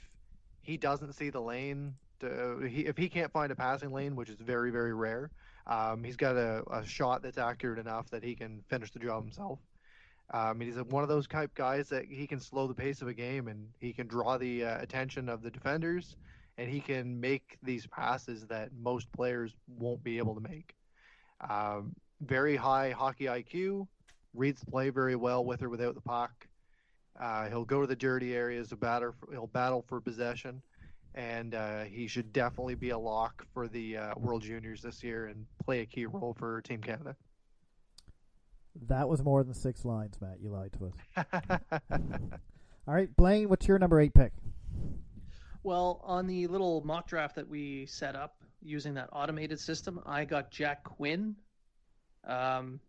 he doesn't see the lane, to, he, if he can't find a passing lane, which is very very rare, um, he's got a, a shot that's accurate enough that he can finish the job himself. Um, he's one of those type guys that he can slow the pace of a game and he can draw the uh, attention of the defenders and he can make these passes that most players won't be able to make. Um, very high hockey IQ, reads the play very well with or without the puck. Uh, he'll go to the dirty areas, to batter, he'll battle for possession, and uh, he should definitely be a lock for the uh, World Juniors this year and play a key role for Team Canada. That was more than six lines, Matt. You lied to us. All right, Blaine, what's your number eight pick? Well, on the little mock draft that we set up using that automated system, I got Jack Quinn. Um,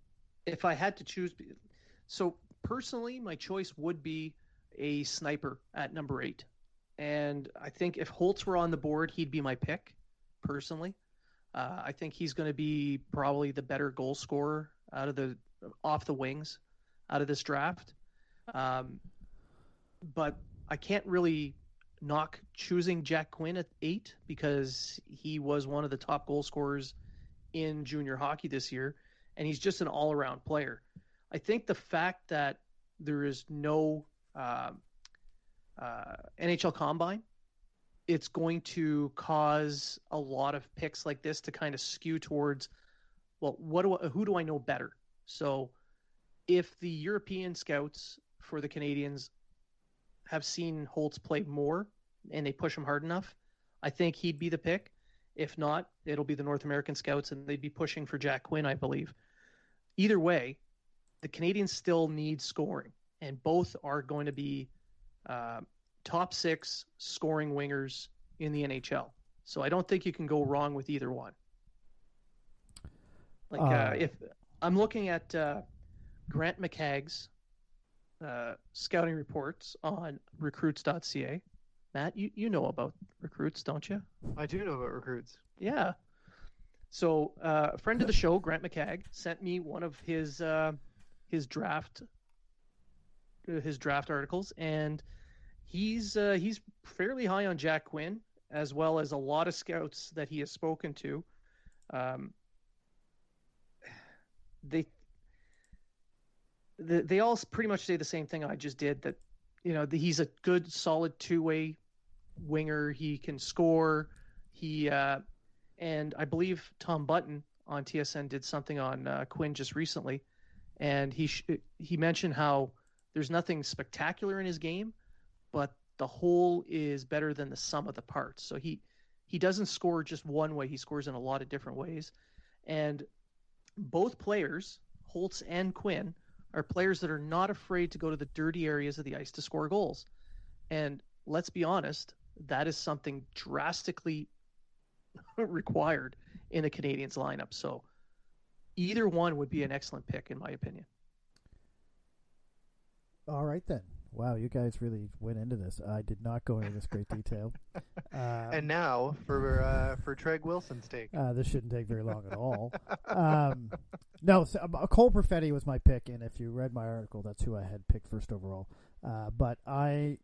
if I had to choose, so personally, my choice would be a sniper at number eight. And I think if Holtz were on the board, he'd be my pick, personally. Uh, I think he's going to be probably the better goal scorer out of the off the wings out of this draft. Um, but I can't really knock choosing Jack Quinn at eight because he was one of the top goal scorers in junior hockey this year, and he's just an all around player. I think the fact that there is no uh, uh, NHL combine, it's going to cause a lot of picks like this to kind of skew towards, well, what do I, who do I know better? So, if the European scouts for the Canadiens have seen Holtz play more and they push him hard enough, I think he'd be the pick. If not, it'll be the North American scouts and they'd be pushing for Jack Quinn, I believe. Either way, the Canadiens still need scoring, and both are going to be uh, top six scoring wingers in the NHL. So I don't think you can go wrong with either one. Like uh, Uh, if I'm looking at uh, Grant McCagg's uh, scouting reports on recruits.ca, Matt, you, you know about recruits, don't you? I do know about recruits. Yeah. So uh, a friend of the show, Grant McCagg, sent me one of his uh, his draft uh, his draft articles, and he's uh, he's fairly high on Jack Quinn, as well as a lot of scouts that he has spoken to. Um, they they, all pretty much say the same thing I just did. That you know the, he's a good, solid two way winger. He can score. He uh, and I believe Tom Button on TSN did something on uh, Quinn just recently, and he sh- he mentioned how there's nothing spectacular in his game, but the whole is better than the sum of the parts. So he he doesn't score just one way; he scores in a lot of different ways, and both players, Holtz and Quinn, are players that are not afraid to go to the dirty areas of the ice to score goals. And let's be honest, that is something drastically required in a Canadiens lineup. So either one would be an excellent pick, in my opinion. All right then. Wow, you guys really went into this. I did not go into this great detail. Uh, and now for uh, for Trege Wilson's take. Uh, this shouldn't take very long at all. um, no, so, uh, Cole Perfetti was my pick, and if you read my article, that's who I had picked first overall. Uh, but I,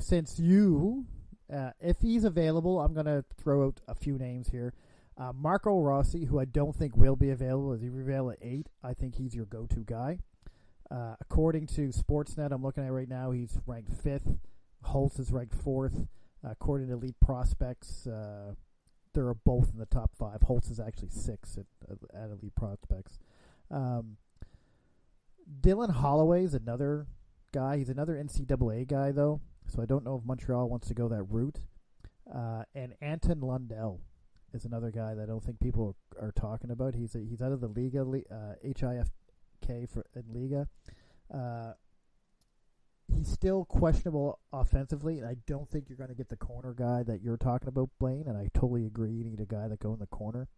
since you, uh, if he's available, I'm going to throw out a few names here. Uh, Marco Rossi, who I don't think will be available, is he available at eight? I think he's your go-to guy. Uh, according to Sportsnet, I'm looking at right now, he's ranked fifth. Holtz is ranked fourth. Uh, according to Elite Prospects, uh, they're both in the top five. Holtz is actually six at, at Elite Prospects. Um, Dylan Holloway is another guy. He's another NCAA guy, though, so I don't know if Montreal wants to go that route. Uh, and Anton Lundell is another guy that I don't think people are, are talking about. He's a, he's out of the Liiga, uh, HIFK for in Liiga. Uh, he's still questionable offensively, and I don't think you're going to get the corner guy that you're talking about, Blaine. And I totally agree. You need a guy that go in the corner.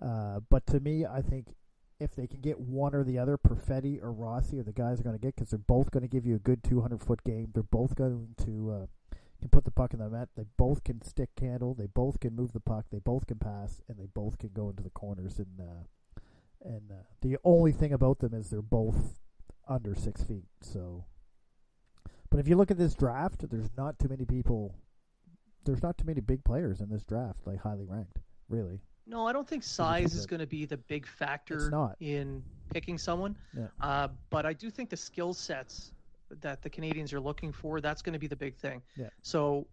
Uh, but to me, I think if they can get one or the other, Perfetti or Rossi, are the guys are going to get because they're both going to give you a good 200 foot game. They're both going to uh, can put the puck in the net. They both can stick handle. They both can move the puck. They both can pass, and they both can go into the corners. And uh, and uh, the only thing about them is they're both under six feet. So but if you look at this draft, there's not too many people. There's not too many big players in this draft, like highly ranked. Really. No, I don't think size is going to be the big factor in picking someone. Yeah. Uh, but I do think the skill sets that the Canadiens are looking for that's going to be the big thing. Yeah. So,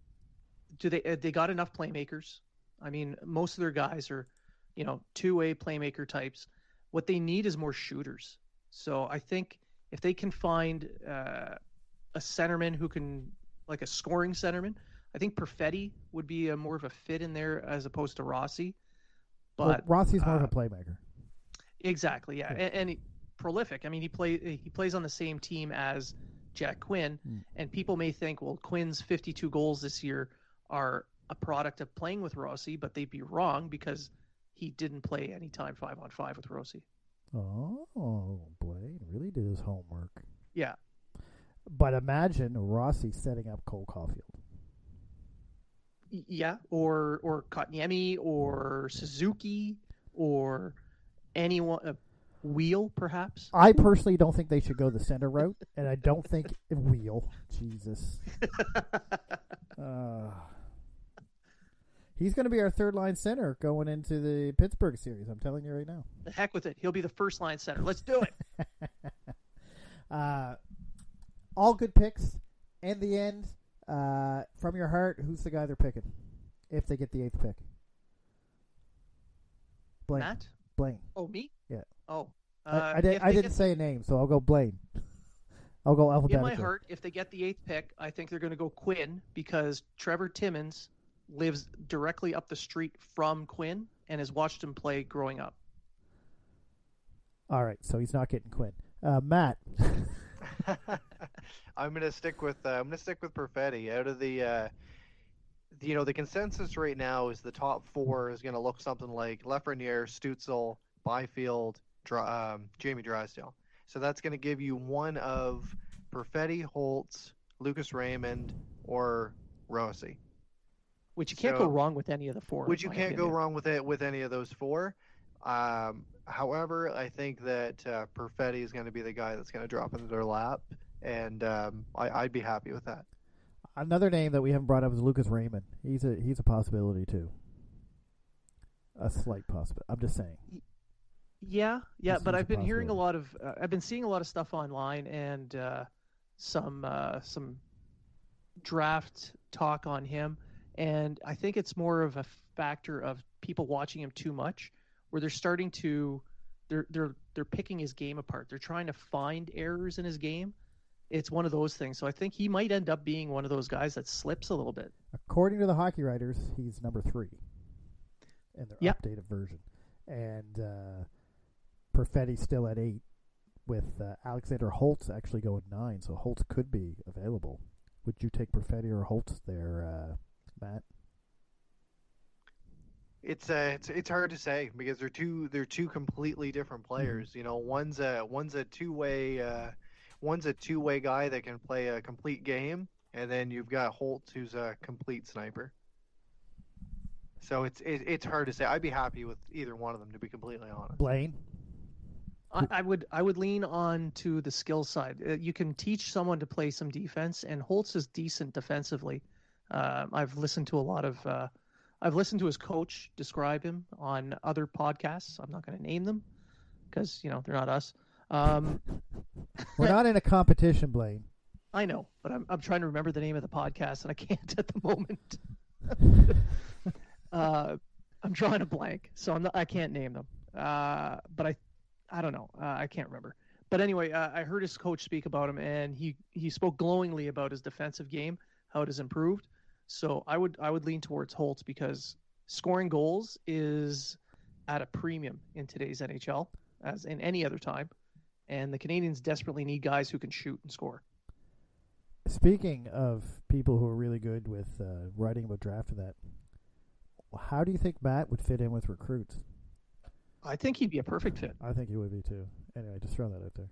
do they uh, they got enough playmakers? I mean, most of their guys are, you know, two way playmaker types. What they need is more shooters. So I think if they can find uh, a centerman who can like a scoring centerman. I think Perfetti would be a more of a fit in there as opposed to Rossi. But well, Rossi's more uh, of a playmaker. Exactly, yeah, Yeah. and, and he, prolific. I mean, he play he plays on the same team as Jack Quinn, Mm. and people may think, well, Quinn's 52 goals this year are a product of playing with Rossi, but they'd be wrong because he didn't play any time five on five with Rossi. Oh, Blaine really did his homework. Yeah, But imagine Rossi setting up Cole Caufield. Yeah, or or Kotkaniemi or Suzuki or anyone, uh, Weal perhaps. I personally don't think they should go the center route, and I don't think Weal. Jesus. Uh, he's going to be our third line center going into the Pittsburgh series. I'm telling you right now. the heck with it. He'll be the first line center. Let's do it. Uh, all good picks. In the end, uh, from your heart, who's the guy they're picking if they get the eighth pick? Blaine. Matt? Blaine. Oh, me? Yeah. Oh. I, Uh, I, did, I didn't say a name, so I'll go Blaine. I'll go In my heart, if they get the eighth pick, I think they're going to go Quinn because Trevor Timmins lives directly up the street from Quinn and has watched him play growing up. All right, so he's not getting Quinn. Uh, Matt. I'm gonna stick with uh, I'm gonna stick with Perfetti. Out of the, uh, you know, the consensus right now is the top four is gonna look something like Lafreniere, Stützle, Byfield, Dr- um, Jamie Drysdale. So that's gonna give you one of Perfetti, Holtz, Lucas Raymond, or Rossi. Which you can't go wrong with any of the four. in which you can't go wrong with it with any of those four. Um, however, I think that uh, Perfetti is going to be the guy that's going to drop into their lap, and um, I, I'd be happy with that. Another name that we haven't brought up is Lucas Raymond. He's a he's a possibility too. A slight possibility. I'm just saying. Yeah, yeah, This but seems a I've been hearing a lot of, uh, I've been seeing a lot of stuff online and uh, some uh, some draft talk on him, and I think it's more of a factor of people watching him too much, where they're starting to, they're they're they're picking his game apart. They're trying to find errors in his game. It's one of those things. So I think he might end up being one of those guys that slips a little bit. According to the hockey writers, he's number three in their Yeah. updated version, and uh, Perfetti's still at eight, with uh, Alexander Holtz actually going nine. So Holtz could be available. Would you take Perfetti or Holtz there, uh, Matt? It's uh, it's it's hard to say because they're two they're two completely different players. You know, one's a one's a two way uh, one's a two way guy that can play a complete game, and then you've got Holtz who's a complete sniper. So it's it, it's hard to say. I'd be happy with either one of them to be completely honest. Blaine. I, I would I would lean on to the skill side. Uh, you can teach someone to play some defense, and Holtz is decent defensively. Um, I've listened to a lot of uh, I've listened to his coach describe him on other podcasts. I'm not going to name them because you know they're not us. Um, We're not in a competition, Blaine. I know, but I'm I'm trying to remember the name of the podcast, and I can't at the moment. uh, I'm drawing a blank, so I'm not, I can't name them. Uh, but I, I don't know. Uh, I can't remember. But anyway, uh, I heard his coach speak about him, and he he spoke glowingly about his defensive game, how it has improved. So I would I would lean towards Holtz because scoring goals is at a premium in today's NHL as in any other time, and the Canadiens desperately need guys who can shoot and score. Speaking of people who are really good with uh, writing about draft and that, how do you think Matt would fit in with recruits? I think he'd be a perfect fit. I think he would be too. Anyway, just throw that out there.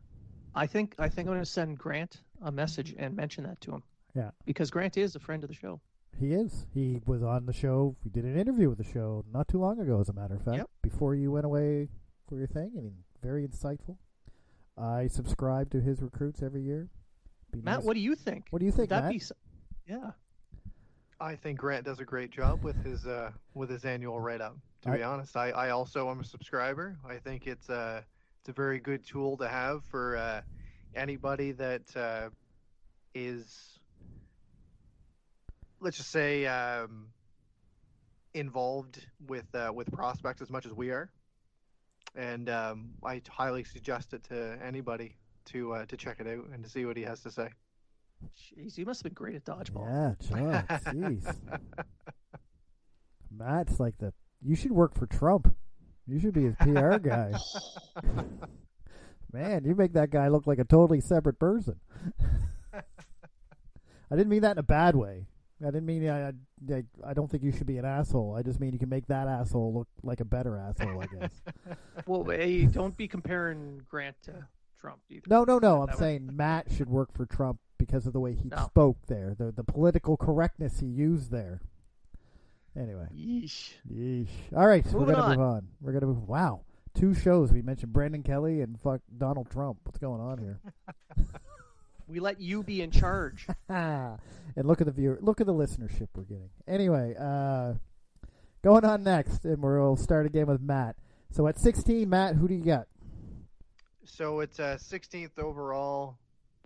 I think I think I'm going to send Grant a message and mention that to him. Yeah. Because Grant is a friend of the show. He is. He was on the show. We did an interview with the show not too long ago, as a matter of fact, Yep. before you went away for your thing, and very insightful. I subscribe to his recruits every year. Be Matt, nice- what do you think? What do you think, Would that Matt? be? s- Yeah. I think Grant does a great job with his uh, with his annual write up. To be honest, I, I also am a subscriber. I think it's a it's a very good tool to have for uh, anybody that uh, is let's just say um, involved with uh, with prospects as much as we are, and um, I highly suggest it to anybody to uh, to check it out and to see what he has to say. Jeez, you must have been great at dodgeball. Yeah, John. Jeez. Matt's like the. You should work for Trump. You should be his PR guy. Man, you make that guy look like a totally separate person. I didn't mean that in a bad way. I didn't mean I, I. I don't think you should be an asshole. I just mean you can make that asshole look like a better asshole. I guess. Well, hey, don't be comparing Grant to Trump either. No, no, no. I'm That way. saying Matt should work for Trump because of the way he No. spoke there, the the political correctness he used there. Anyway. Yeesh. Yeesh. All right, we're gonna on. move on. We're gonna move. Wow, two shows. We mentioned Brandon Kelly and fuck Donald Trump. What's going on here? We let you be in charge. and look at the viewer. Look at the listenership we're getting. Anyway, uh, going on next, and we'll start again with Matt. So at 16, Matt, who do you got? So it's uh, 16th overall,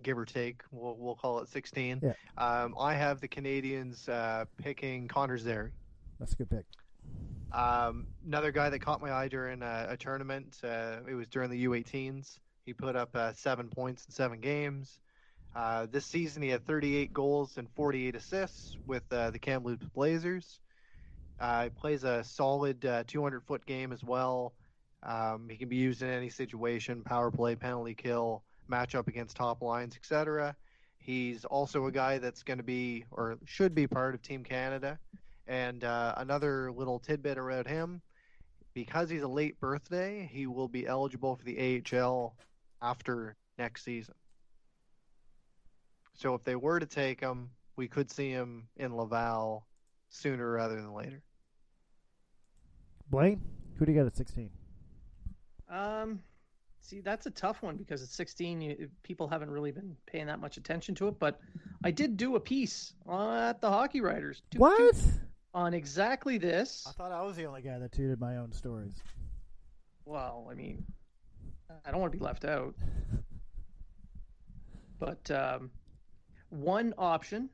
give or take. We'll we'll call it 16. Yeah. Um, I have the Canadiens uh, picking Connor Zary. That's a good pick. Um, another guy that caught my eye during a, a tournament. Uh, it was during the U18s. He put up uh, seven points in seven games. Uh, this season, he had 38 goals and 48 assists with uh, the Kamloops Blazers. Uh, he plays a solid uh, 200 foot game as well. Um, he can be used in any situation power play, penalty kill, matchup against top lines, etc. He's also a guy that's going to be or should be part of Team Canada. And uh, another little tidbit about him because he's a late birthday, he will be eligible for the AHL after next season. So if they were to take him, we could see him in Laval sooner rather than later. Blaine, who do you got at 16? Um, see, that's a tough one because at 16, you, people haven't really been paying that much attention to it. But I did do a piece at the Hockey Writers. Toot, What? toot, on exactly this. I thought I was the only guy that tooted my own stories. Well, I mean, I don't want to be left out. But um, one option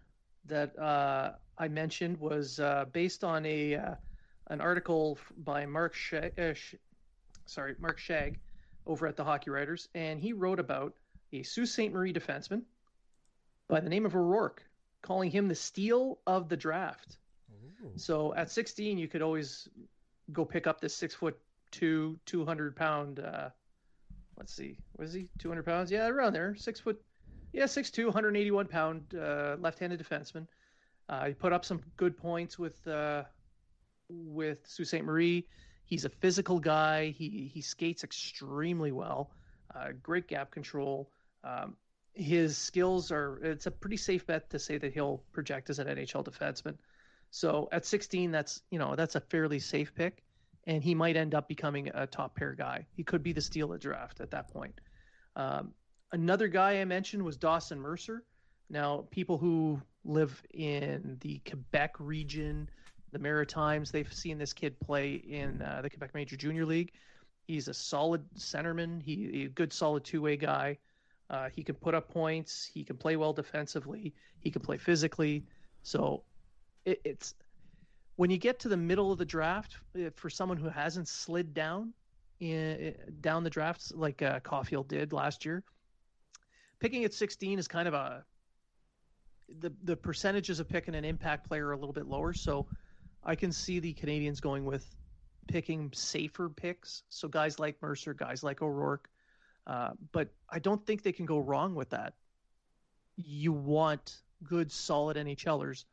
that uh, I mentioned was uh, based on a uh, an article by Mark Shag, uh, Sh- sorry Mark Shag over at the Hockey Writers, and he wrote about a Sault Ste. Marie defenseman by the name of O'Rourke, calling him the steal of the draft. So at 16, you could always go pick up this six foot two, 200 pound. Uh, let's see, what is he? 200 pounds? Yeah, around there. Six foot, yeah, six two, 181 pound uh, left-handed defenseman. Uh, he put up some good points with uh, with Sault Ste. Marie. He's a physical guy. He he skates extremely well. Uh, great gap control. Um, his skills are. It's a pretty safe bet to say that he'll project as an NHL defenseman. So at 16, that's you know that's a fairly safe pick, and he might end up becoming a top pair guy. He could be the steal of draft at that point. Um, another guy I mentioned was Dawson Mercer. Now, people who live in the Quebec region, the Maritimes, they've seen this kid play in uh, the Quebec Major Junior League. He's a solid centerman. He, a good solid two-way guy. Uh, he can put up points. He can play well defensively. He can play physically. So it, it's when you get to the middle of the draft uh, for someone who hasn't slid down in, down the drafts like uh, Caufield did last year. Picking at 16 is kind of a the the percentages of picking an impact player are a little bit lower, so I can see the Canadiens going with picking safer picks. So guys like Mercer, guys like O'Rourke, uh, but I don't think they can go wrong with that. You want good, solid NHLers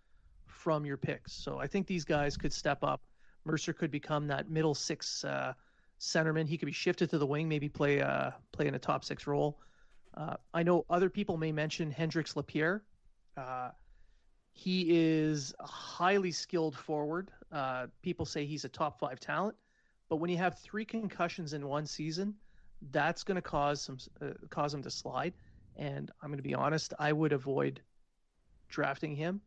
from your picks. So I think these guys could step up. Mercer could become that middle six uh, centerman. He could be shifted to the wing, maybe play uh, play in a top six role. Uh, I know other people may mention Hendrix Lapierre. Uh, he is a highly skilled forward. Uh, people say he's a top five talent, but when you have three concussions in one season, that's going to cause some uh, cause him to slide. And I'm going to be honest, I would avoid drafting him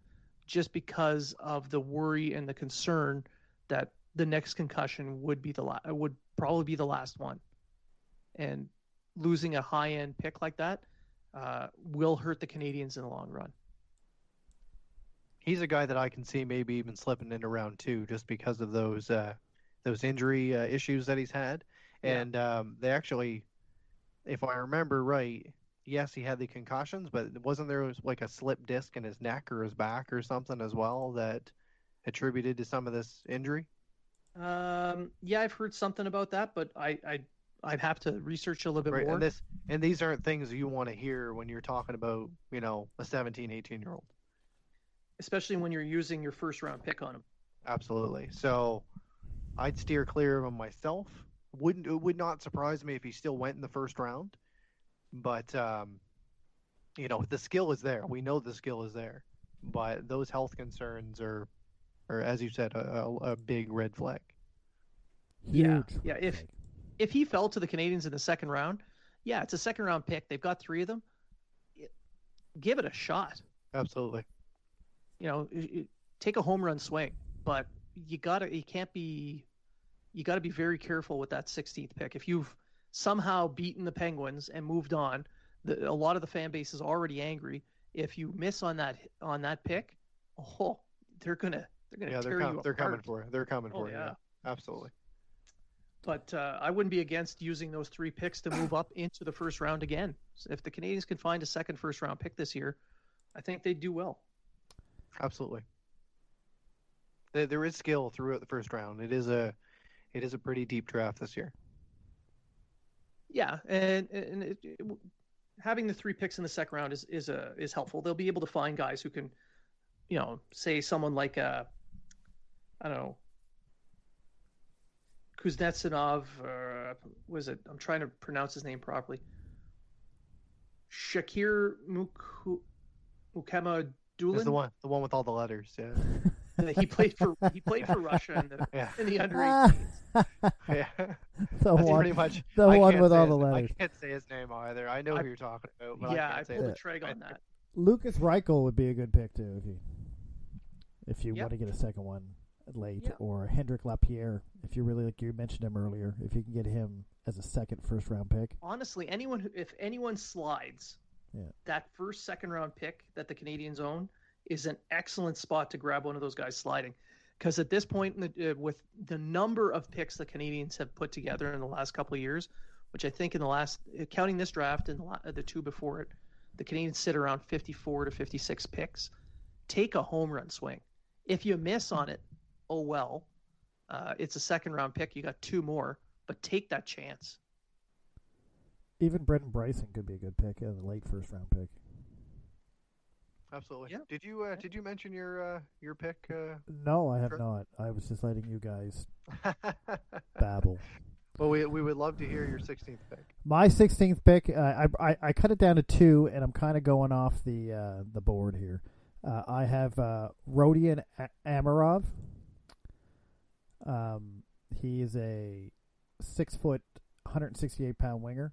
just because of the worry and the concern that the next concussion would be the la- would probably be the last one, and losing a high end pick like that uh, will hurt the Canadiens in the long run. He's a guy that I can see maybe even slipping into round two just because of those uh, those injury uh, issues that he's had. Yeah. And um, they actually, if I remember right, yes, he had the concussions, but wasn't there like a slip disc in his neck or his back or something as well that attributed to some of this injury? Um, yeah, I've heard something about that, but I, I I'd have to research a little bit Right. more. And this and these aren't things you want to hear when you're talking about, you know, a 17, 18 year old. especially when you're using your first round pick on him. Absolutely. So I'd steer clear of him myself. Wouldn't it would not surprise me if he still went in the first round. But um, you know, the skill is there. We know the skill is there. But those health concerns are are as you said, a, a, a big red flag. Yeah, Huge yeah, red if- flag. If he fell to the Canadiens in the second round, yeah, it's a second round pick. They've got three of them. Give it a shot. Absolutely. You know, take a home run swing, but you gotta, you can't be, you got to be very careful with that 16th pick. If you've somehow beaten the Penguins and moved on, the, a lot of the fan base is already angry. If you miss on that on that pick, oh, they're gonna they're gonna Yeah, tear they're com- you they're coming for it. They're coming Oh, for it. yeah. Absolutely. But uh, I wouldn't be against using those three picks to move up into the first round again. So if the Canadiens can find a second first round pick this year, I think they'd do well. Absolutely. There, there is skill throughout the first round. It is a it is a pretty deep draft this year. Yeah, and and it, it, having the three picks in the second round is is a is helpful. They'll be able to find guys who can, you know, say someone like uh, I don't know, Kuznetsov. Uh, was it? I'm trying to pronounce his name properly. Shakir Muk- Mukema Doolin. the one, the one with all the letters. Yeah, he played for he played for Russia in the, yeah, in the under Ah, 18s. yeah. the That's one, pretty much the I one with all his- the letters. I can't say his name either. I know I- who you're talking about. But yeah, I I can't say pulled it. a Trege on that. Lukas Reichel would be a good pick too if you if you Yep. want to get a second one late, Yeah. or Hendrix Lapierre if you really like you mentioned him earlier. If you can get him as a second first round pick, Honestly, anyone who, if anyone slides, Yeah. that first second round pick that the Canadiens own is an excellent spot to grab one of those guys sliding. Because at this point, in the, uh, with the number of picks the Canadiens have put together in the last couple of years, which I think in the last, uh, counting this draft and the, uh, the two before it, the Canadiens sit around 54 to 56 picks. Take a home run swing. If you miss on it, oh well. Uh, it's a second round pick. You got two more, but take that chance. even Brendan Brisson could be a good pick, a late first round pick. Absolutely. Yeah. Did you uh, did you mention your uh, your pick? Uh... No, I have Sure. not. I was just letting you guys babble. well, we we would love to hear your 16th pick. My 16th pick, uh, I, I I cut it down to two, and I'm kind of going off the uh, the board here. Uh, I have uh, Rodion A- Amirov. Um, he is a six foot, 168 pound winger.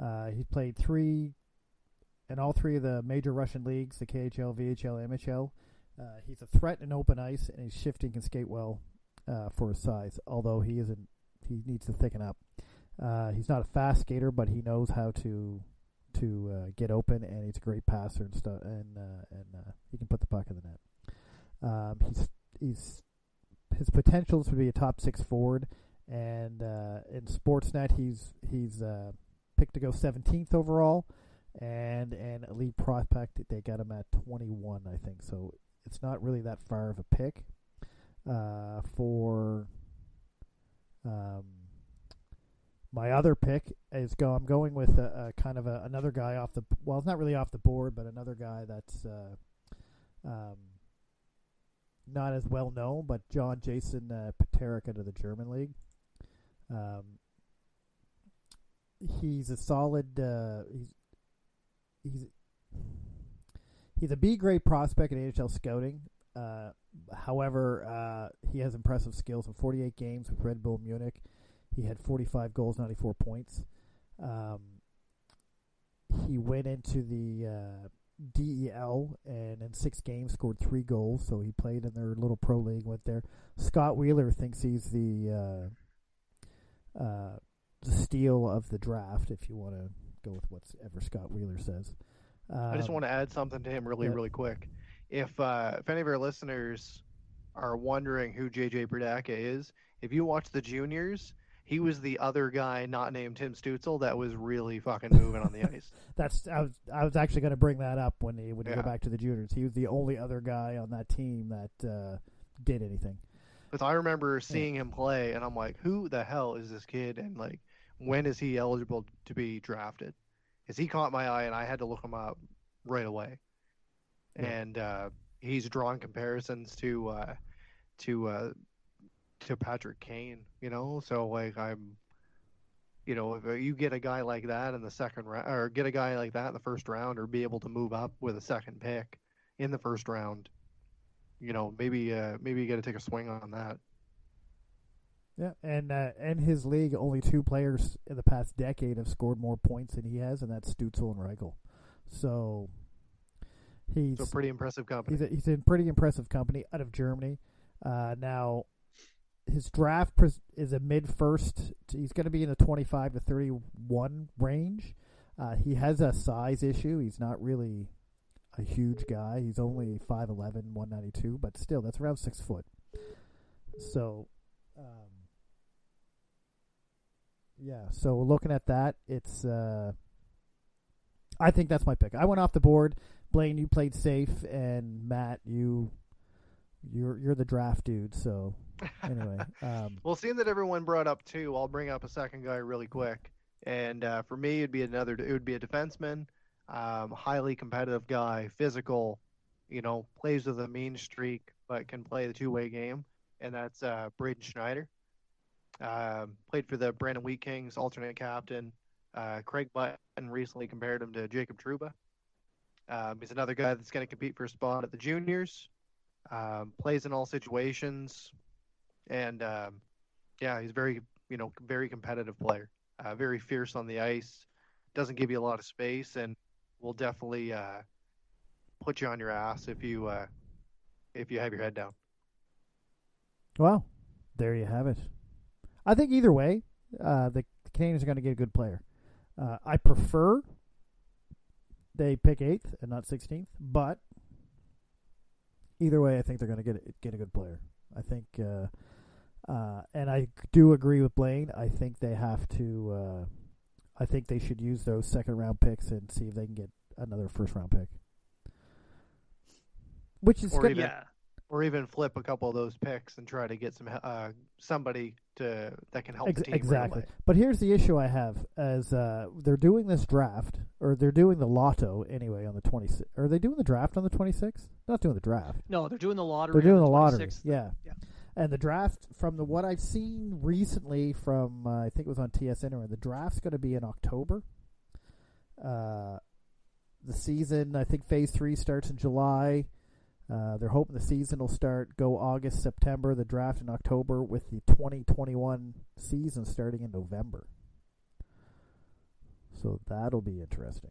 Uh, he's played three in all three of the major Russian leagues: the KHL, VHL, MHL. Uh, he's a threat in open ice, and he's shifting and skate well uh, for his size. Although he isn't, he needs to thicken up. Uh, he's not a fast skater, but he knows how to to uh, get open, and he's a great passer and stuff. And uh, and he can put the puck in the net. Um, he's he's his potentials would be a top six forward, and uh, in Sportsnet he's he's uh, picked to go 17th overall, and and elite prospect they got him at 21, I think. So it's not really that far of a pick uh, for. Um, my other pick is go. I'm going with a, a kind of a, another guy off the. Well, it's not really off the board, but another guy that's uh, um, not as well known, but John Jason uh, Peterka out of the German league. Um, he's a solid. Uh, he's he's he's a B grade prospect in AHL scouting. Uh, however, uh, he has impressive skills in 48 games with Red Bull Munich. He had 45 goals, 94 points. Um, he went into the uh, DEL and in six games scored three goals. So he played in their little pro league. Went there. Scott Wheeler thinks he's the uh, uh, the steal of the draft. If you want to go with whatever Scott Wheeler says. I just Um, want to add something to him really, yeah. really quick. If uh, if any of our listeners are wondering who JJ Peterka is, if you watch the juniors, he was the other guy not named Tim Stützle that was really fucking moving on the ice. That's I was I was actually going to bring that up when he when you Yeah. go back to the juniors. He was the only other guy on that team that uh, did anything. Because I remember seeing him play, and I'm like, who the hell is this kid? And like, when is he eligible to be drafted? Because he caught my eye, and I had to look him up right away. Yeah. And uh, he's drawing comparisons to uh, to uh, to Patrick Kane. You know, so like I'm, you know, if you get a guy like that in the second round, or get a guy like that in the first round, or be able to move up with a second pick in the first round, you know, maybe uh, maybe you got to take a swing on that. Yeah, and uh, in his league, only two players in the past decade have scored more points than he has, and that's Stützle and Reichel. So he's So pretty impressive company. he's a, he's in pretty impressive company out of Germany. Uh, now, his draft is a mid first. He's going to be in the twenty five to thirty one range. Uh, he has a size issue. He's not really a huge guy. He's only 5'11", 192, but still, that's around six foot. So, um, yeah. So looking at that, it's. Uh, I think that's my pick. I went off the board. Blaine, you played safe, and Matt, you, you're you're the draft dude. So anyway, um, Well, seeing that everyone brought up two, I'll bring up a second guy really quick. And uh, for me, it'd be another. It would be a defenseman, um, highly competitive guy, physical, you know, plays with a mean streak, but can play the two-way game. And that's uh, Braden Schneider. Um, played for the Brandon Wheat Kings, alternate captain. Uh, Craig Button recently compared him to Jacob Trouba. Um, he's another guy that's going to compete for a spot at the juniors. Um, plays in all situations, and um, yeah, he's very you know very competitive player. Uh, very fierce on the ice. Doesn't give you a lot of space, and will definitely uh, put you on your ass if you uh, if you have your head down. Well, there you have it. I think either way, uh, the Canadiens are going to get a good player. Uh, I prefer they pick eighth and not sixteenth, but either way, I think they're going to get get a good player. I think, uh, uh, and I do agree with Blaine. I think they have to. Uh, I think they should use those second round picks and see if they can get another first round pick. Which is Or good. even- Yeah. Or even flip a couple of those picks and try to get some uh, somebody to that can help Ex- the team. right exactly. away. But here's the issue I have: as uh, they're doing this draft, or they're doing the lotto anyway on the 26th. Are they doing the draft on the 26th? Not doing the draft. No, they're doing the lottery. They're doing on the lottery. Yeah. Yeah. And the draft, from the what I've seen recently, from uh, I think it was on TSN, or the draft's going to be in October. Uh, the season, I think, phase three starts in July. Uh, they're hoping the season will start go August, September. The draft in October, with the 2021 season starting in November. So that'll be interesting.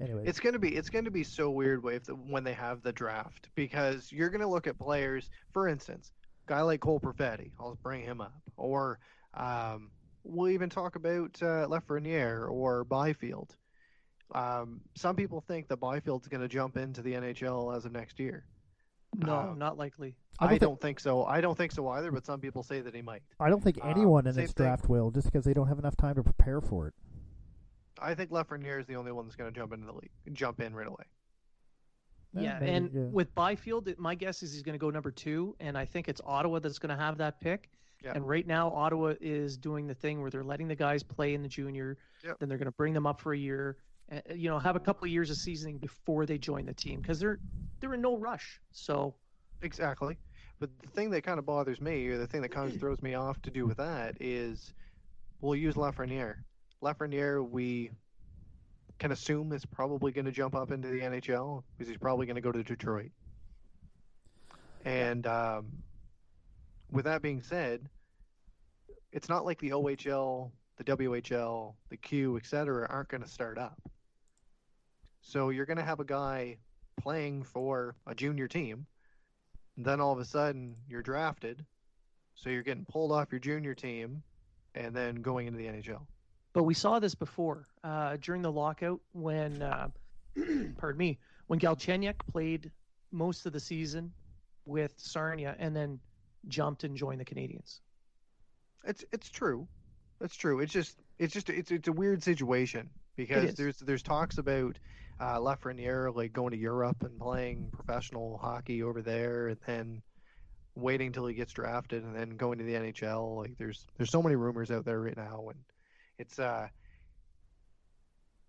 Anyway, It's gonna be it's gonna be so weird if the, when they have the draft because you're gonna look at players. For instance, guy like Cole Perfetti, I'll bring him up, or um, we'll even talk about uh, or Byfield. Um, some people think that Byfield's gonna jump into the NHL as of next year. No, Um, not likely. I I don't don't, think so. I don't think so either. But some people say that he might. I don't think um, anyone in same this thing. draft will, just because they don't have enough time to prepare for it. I think Lafreniere is the only one that's gonna jump into the league, jump in right away. Yeah, maybe, and yeah. with Byfield, it- my guess is he's going to go number two, and I think it's Ottawa that's going to have that pick. Yeah. And right now, Ottawa is doing the thing where they're letting the guys play in the junior, Yep. then they're going to bring them up for a year, and, you know, have a couple of years of seasoning before they join the team because they're they're in no rush. So Exactly. But the thing that kind of bothers me, or the thing that kind of throws me off to do with that, is we'll use Lafreniere. Lafreniere, we can assume is probably going to jump up into the NHL because he's probably going to go to Detroit. And um, with that being said, it's not like the OHL, the WHL, the Q, etc., aren't going to start up. So you're going to have a guy playing for a junior team and then all of a sudden you're drafted, so you're getting pulled off your junior team, and then going into the NHL. But we saw this before uh, during the lockout when, uh, pardon me, when Galchenyuk played most of the season with Sarnia and then jumped and joined the Canadiens. It's it's true, that's true. It's just it's just it's it's a weird situation because there's there's talks about uh, Lafreniere like going to Europe and playing professional hockey over there, and then waiting until he gets drafted and then going to the NHL. Like there's there's so many rumors out there right now, and it's uh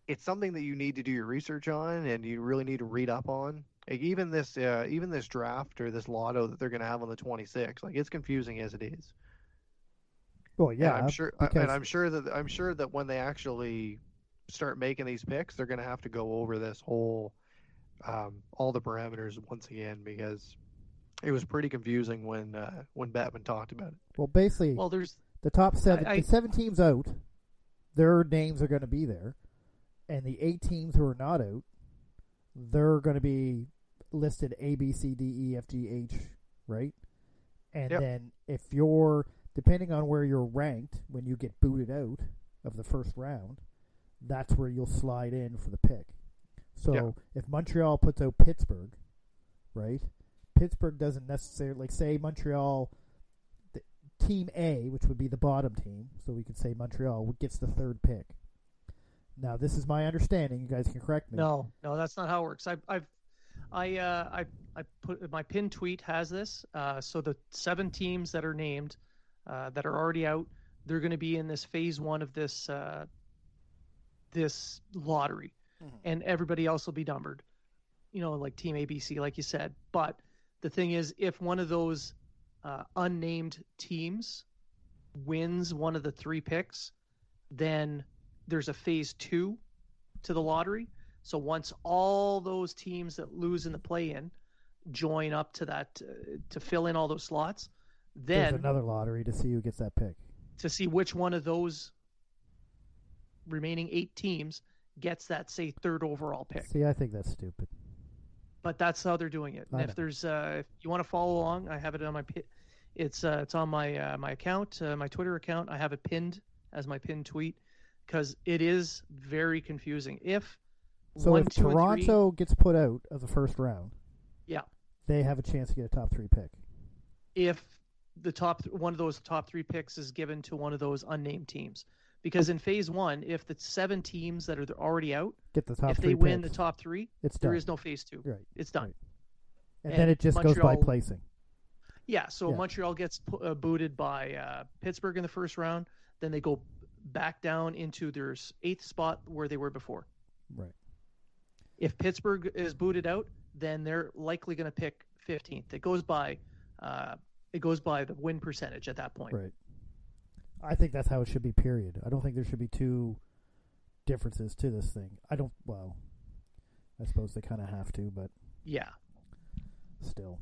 it's something that you need to do your research on and you really need to read up on. Like even this uh, even this draft or this lotto that they're going to have on the 26th, like it's confusing as it is. Well, And yeah, I'm sure, because- and I'm sure that I'm sure that when they actually start making these picks, they're going to have to go over this whole, um, all the parameters once again because it was pretty confusing when uh, when Batman talked about it. well, basically, Well, there's the top seven, I- the seven teams out, their names are going to be there, and the eight teams who are not out, they're going to be listed A, B, C, D, E, F, G, H, right? And Yep. then if you're depending on where you're ranked when you get booted out of the first round, that's where you'll slide in for the pick. So Yeah. if Montreal puts out Pittsburgh, right? Pittsburgh doesn't necessarily like say Montreal the, team A, which would be the bottom team, so we could say Montreal gets the third pick. Now, this is my understanding. You guys can correct me. No, no, that's not how it works. I've, I've, I, uh, I, I put my pin tweet has this. Uh, so the seven teams that are named, uh, that are already out, they're going to be in this phase one of this, uh, this lottery, Mhm. and everybody else will be numbered. You know, like Team ABC, like you said. But the thing is, if one of those uh, unnamed teams wins one of the three picks, then there's a phase two to the lottery. So once all those teams that lose in the play-in join up to that uh, to fill in all those slots, There's then another lottery to see who gets that pick. to see which one of those remaining eight teams gets that say third overall pick. See, I think that's stupid. But that's how they're doing it. And if there's uh, if you want to follow along, I have it on my it's uh, it's on my uh, my account, uh, my Twitter account. I have it pinned as my pinned tweet because it is very confusing. If So one, if two, and three- Toronto gets put out of the first round, yeah, they have a chance to get a top three pick. if the top one of those top three picks is given to one of those unnamed teams, because in phase one, if the seven teams that are already out, Get the top if they win picks. the top three, it's done. is no phase two. Right. It's done. right. And, And then it just goes by placing. Yeah, so Yeah. Montreal gets uh, booted by uh, Pittsburgh in the first round. Then they go back down into their eighth spot where they were before. Right. If Pittsburgh is booted out, then they're likely going to pick 15th. It goes by, uh, it goes by the win percentage at that point. Right. I think that's how it should be. Period. I don't think there should be two differences to this thing. I don't. Well, I suppose they kind of have to, but Yeah, still,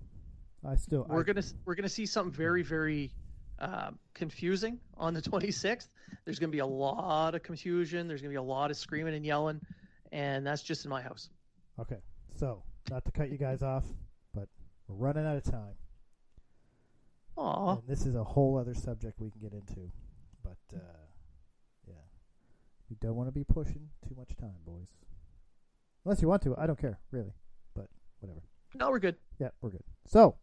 I still. we're I, gonna we're gonna see something very very um, confusing on the 26th. There's gonna be a lot of confusion. There's gonna be a lot of screaming and yelling, and that's just in my house. Okay. So, not to cut you guys off, but we're running out of time. Aw. And this is a whole other subject we can get into. Uh, yeah. you don't want to be pushing too much time, boys. Unless you want to. I don't care, really. But, whatever. No, we're good. Yeah, we're good. So,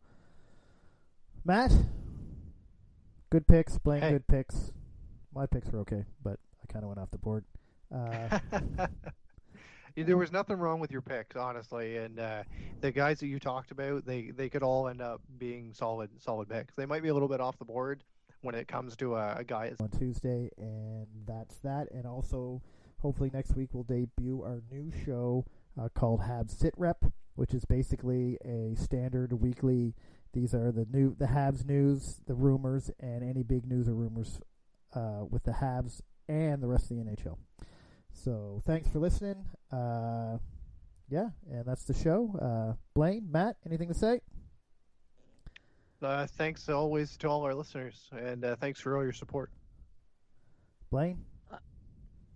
Matt, good picks. Blaine, Hey. good picks. My picks were okay, but I kind of went off the board. Uh, there was nothing wrong with your picks, honestly, and uh, the guys that you talked about, they they could all end up being solid solid picks. They might be a little bit off the board when it comes to a, a guy. on Tuesday, and that's that. And also, hopefully next week we'll debut our new show uh, called Habs Sit Rep, which is basically a standard weekly. These are the new the Habs news, the rumors, and any big news or rumors uh, with the Habs and the rest of the NHL. So thanks for listening. Uh, yeah, and that's the show. Uh, Blaine, Matt, anything to say? Uh, thanks always to all our listeners, and uh, thanks for all your support. Blaine.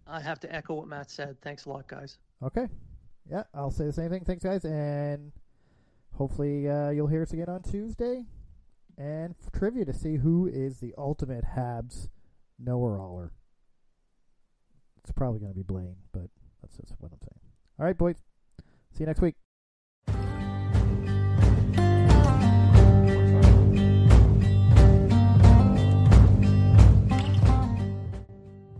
I have to echo what Matt said. Thanks a lot, guys. Okay. Yeah, I'll say the same thing. Thanks, guys, and hopefully uh, you'll hear us again on Tuesday. And f- trivia to see who is the ultimate Habs knower-aller. It's probably going to be Blaine, but that's just what I'm saying. All right, boys. See you next week.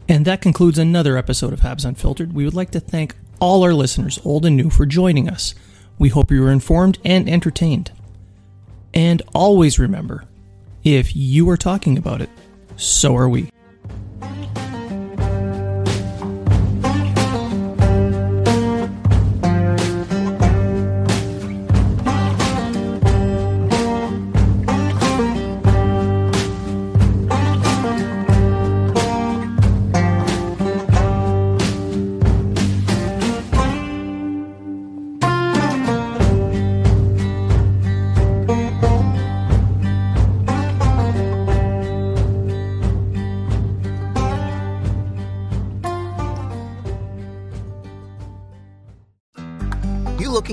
And that concludes another episode of Habs Unfiltered. We would like to thank all our listeners, old and new, for joining us. We hope you were informed and entertained. And always remember if you are talking about it, so are we.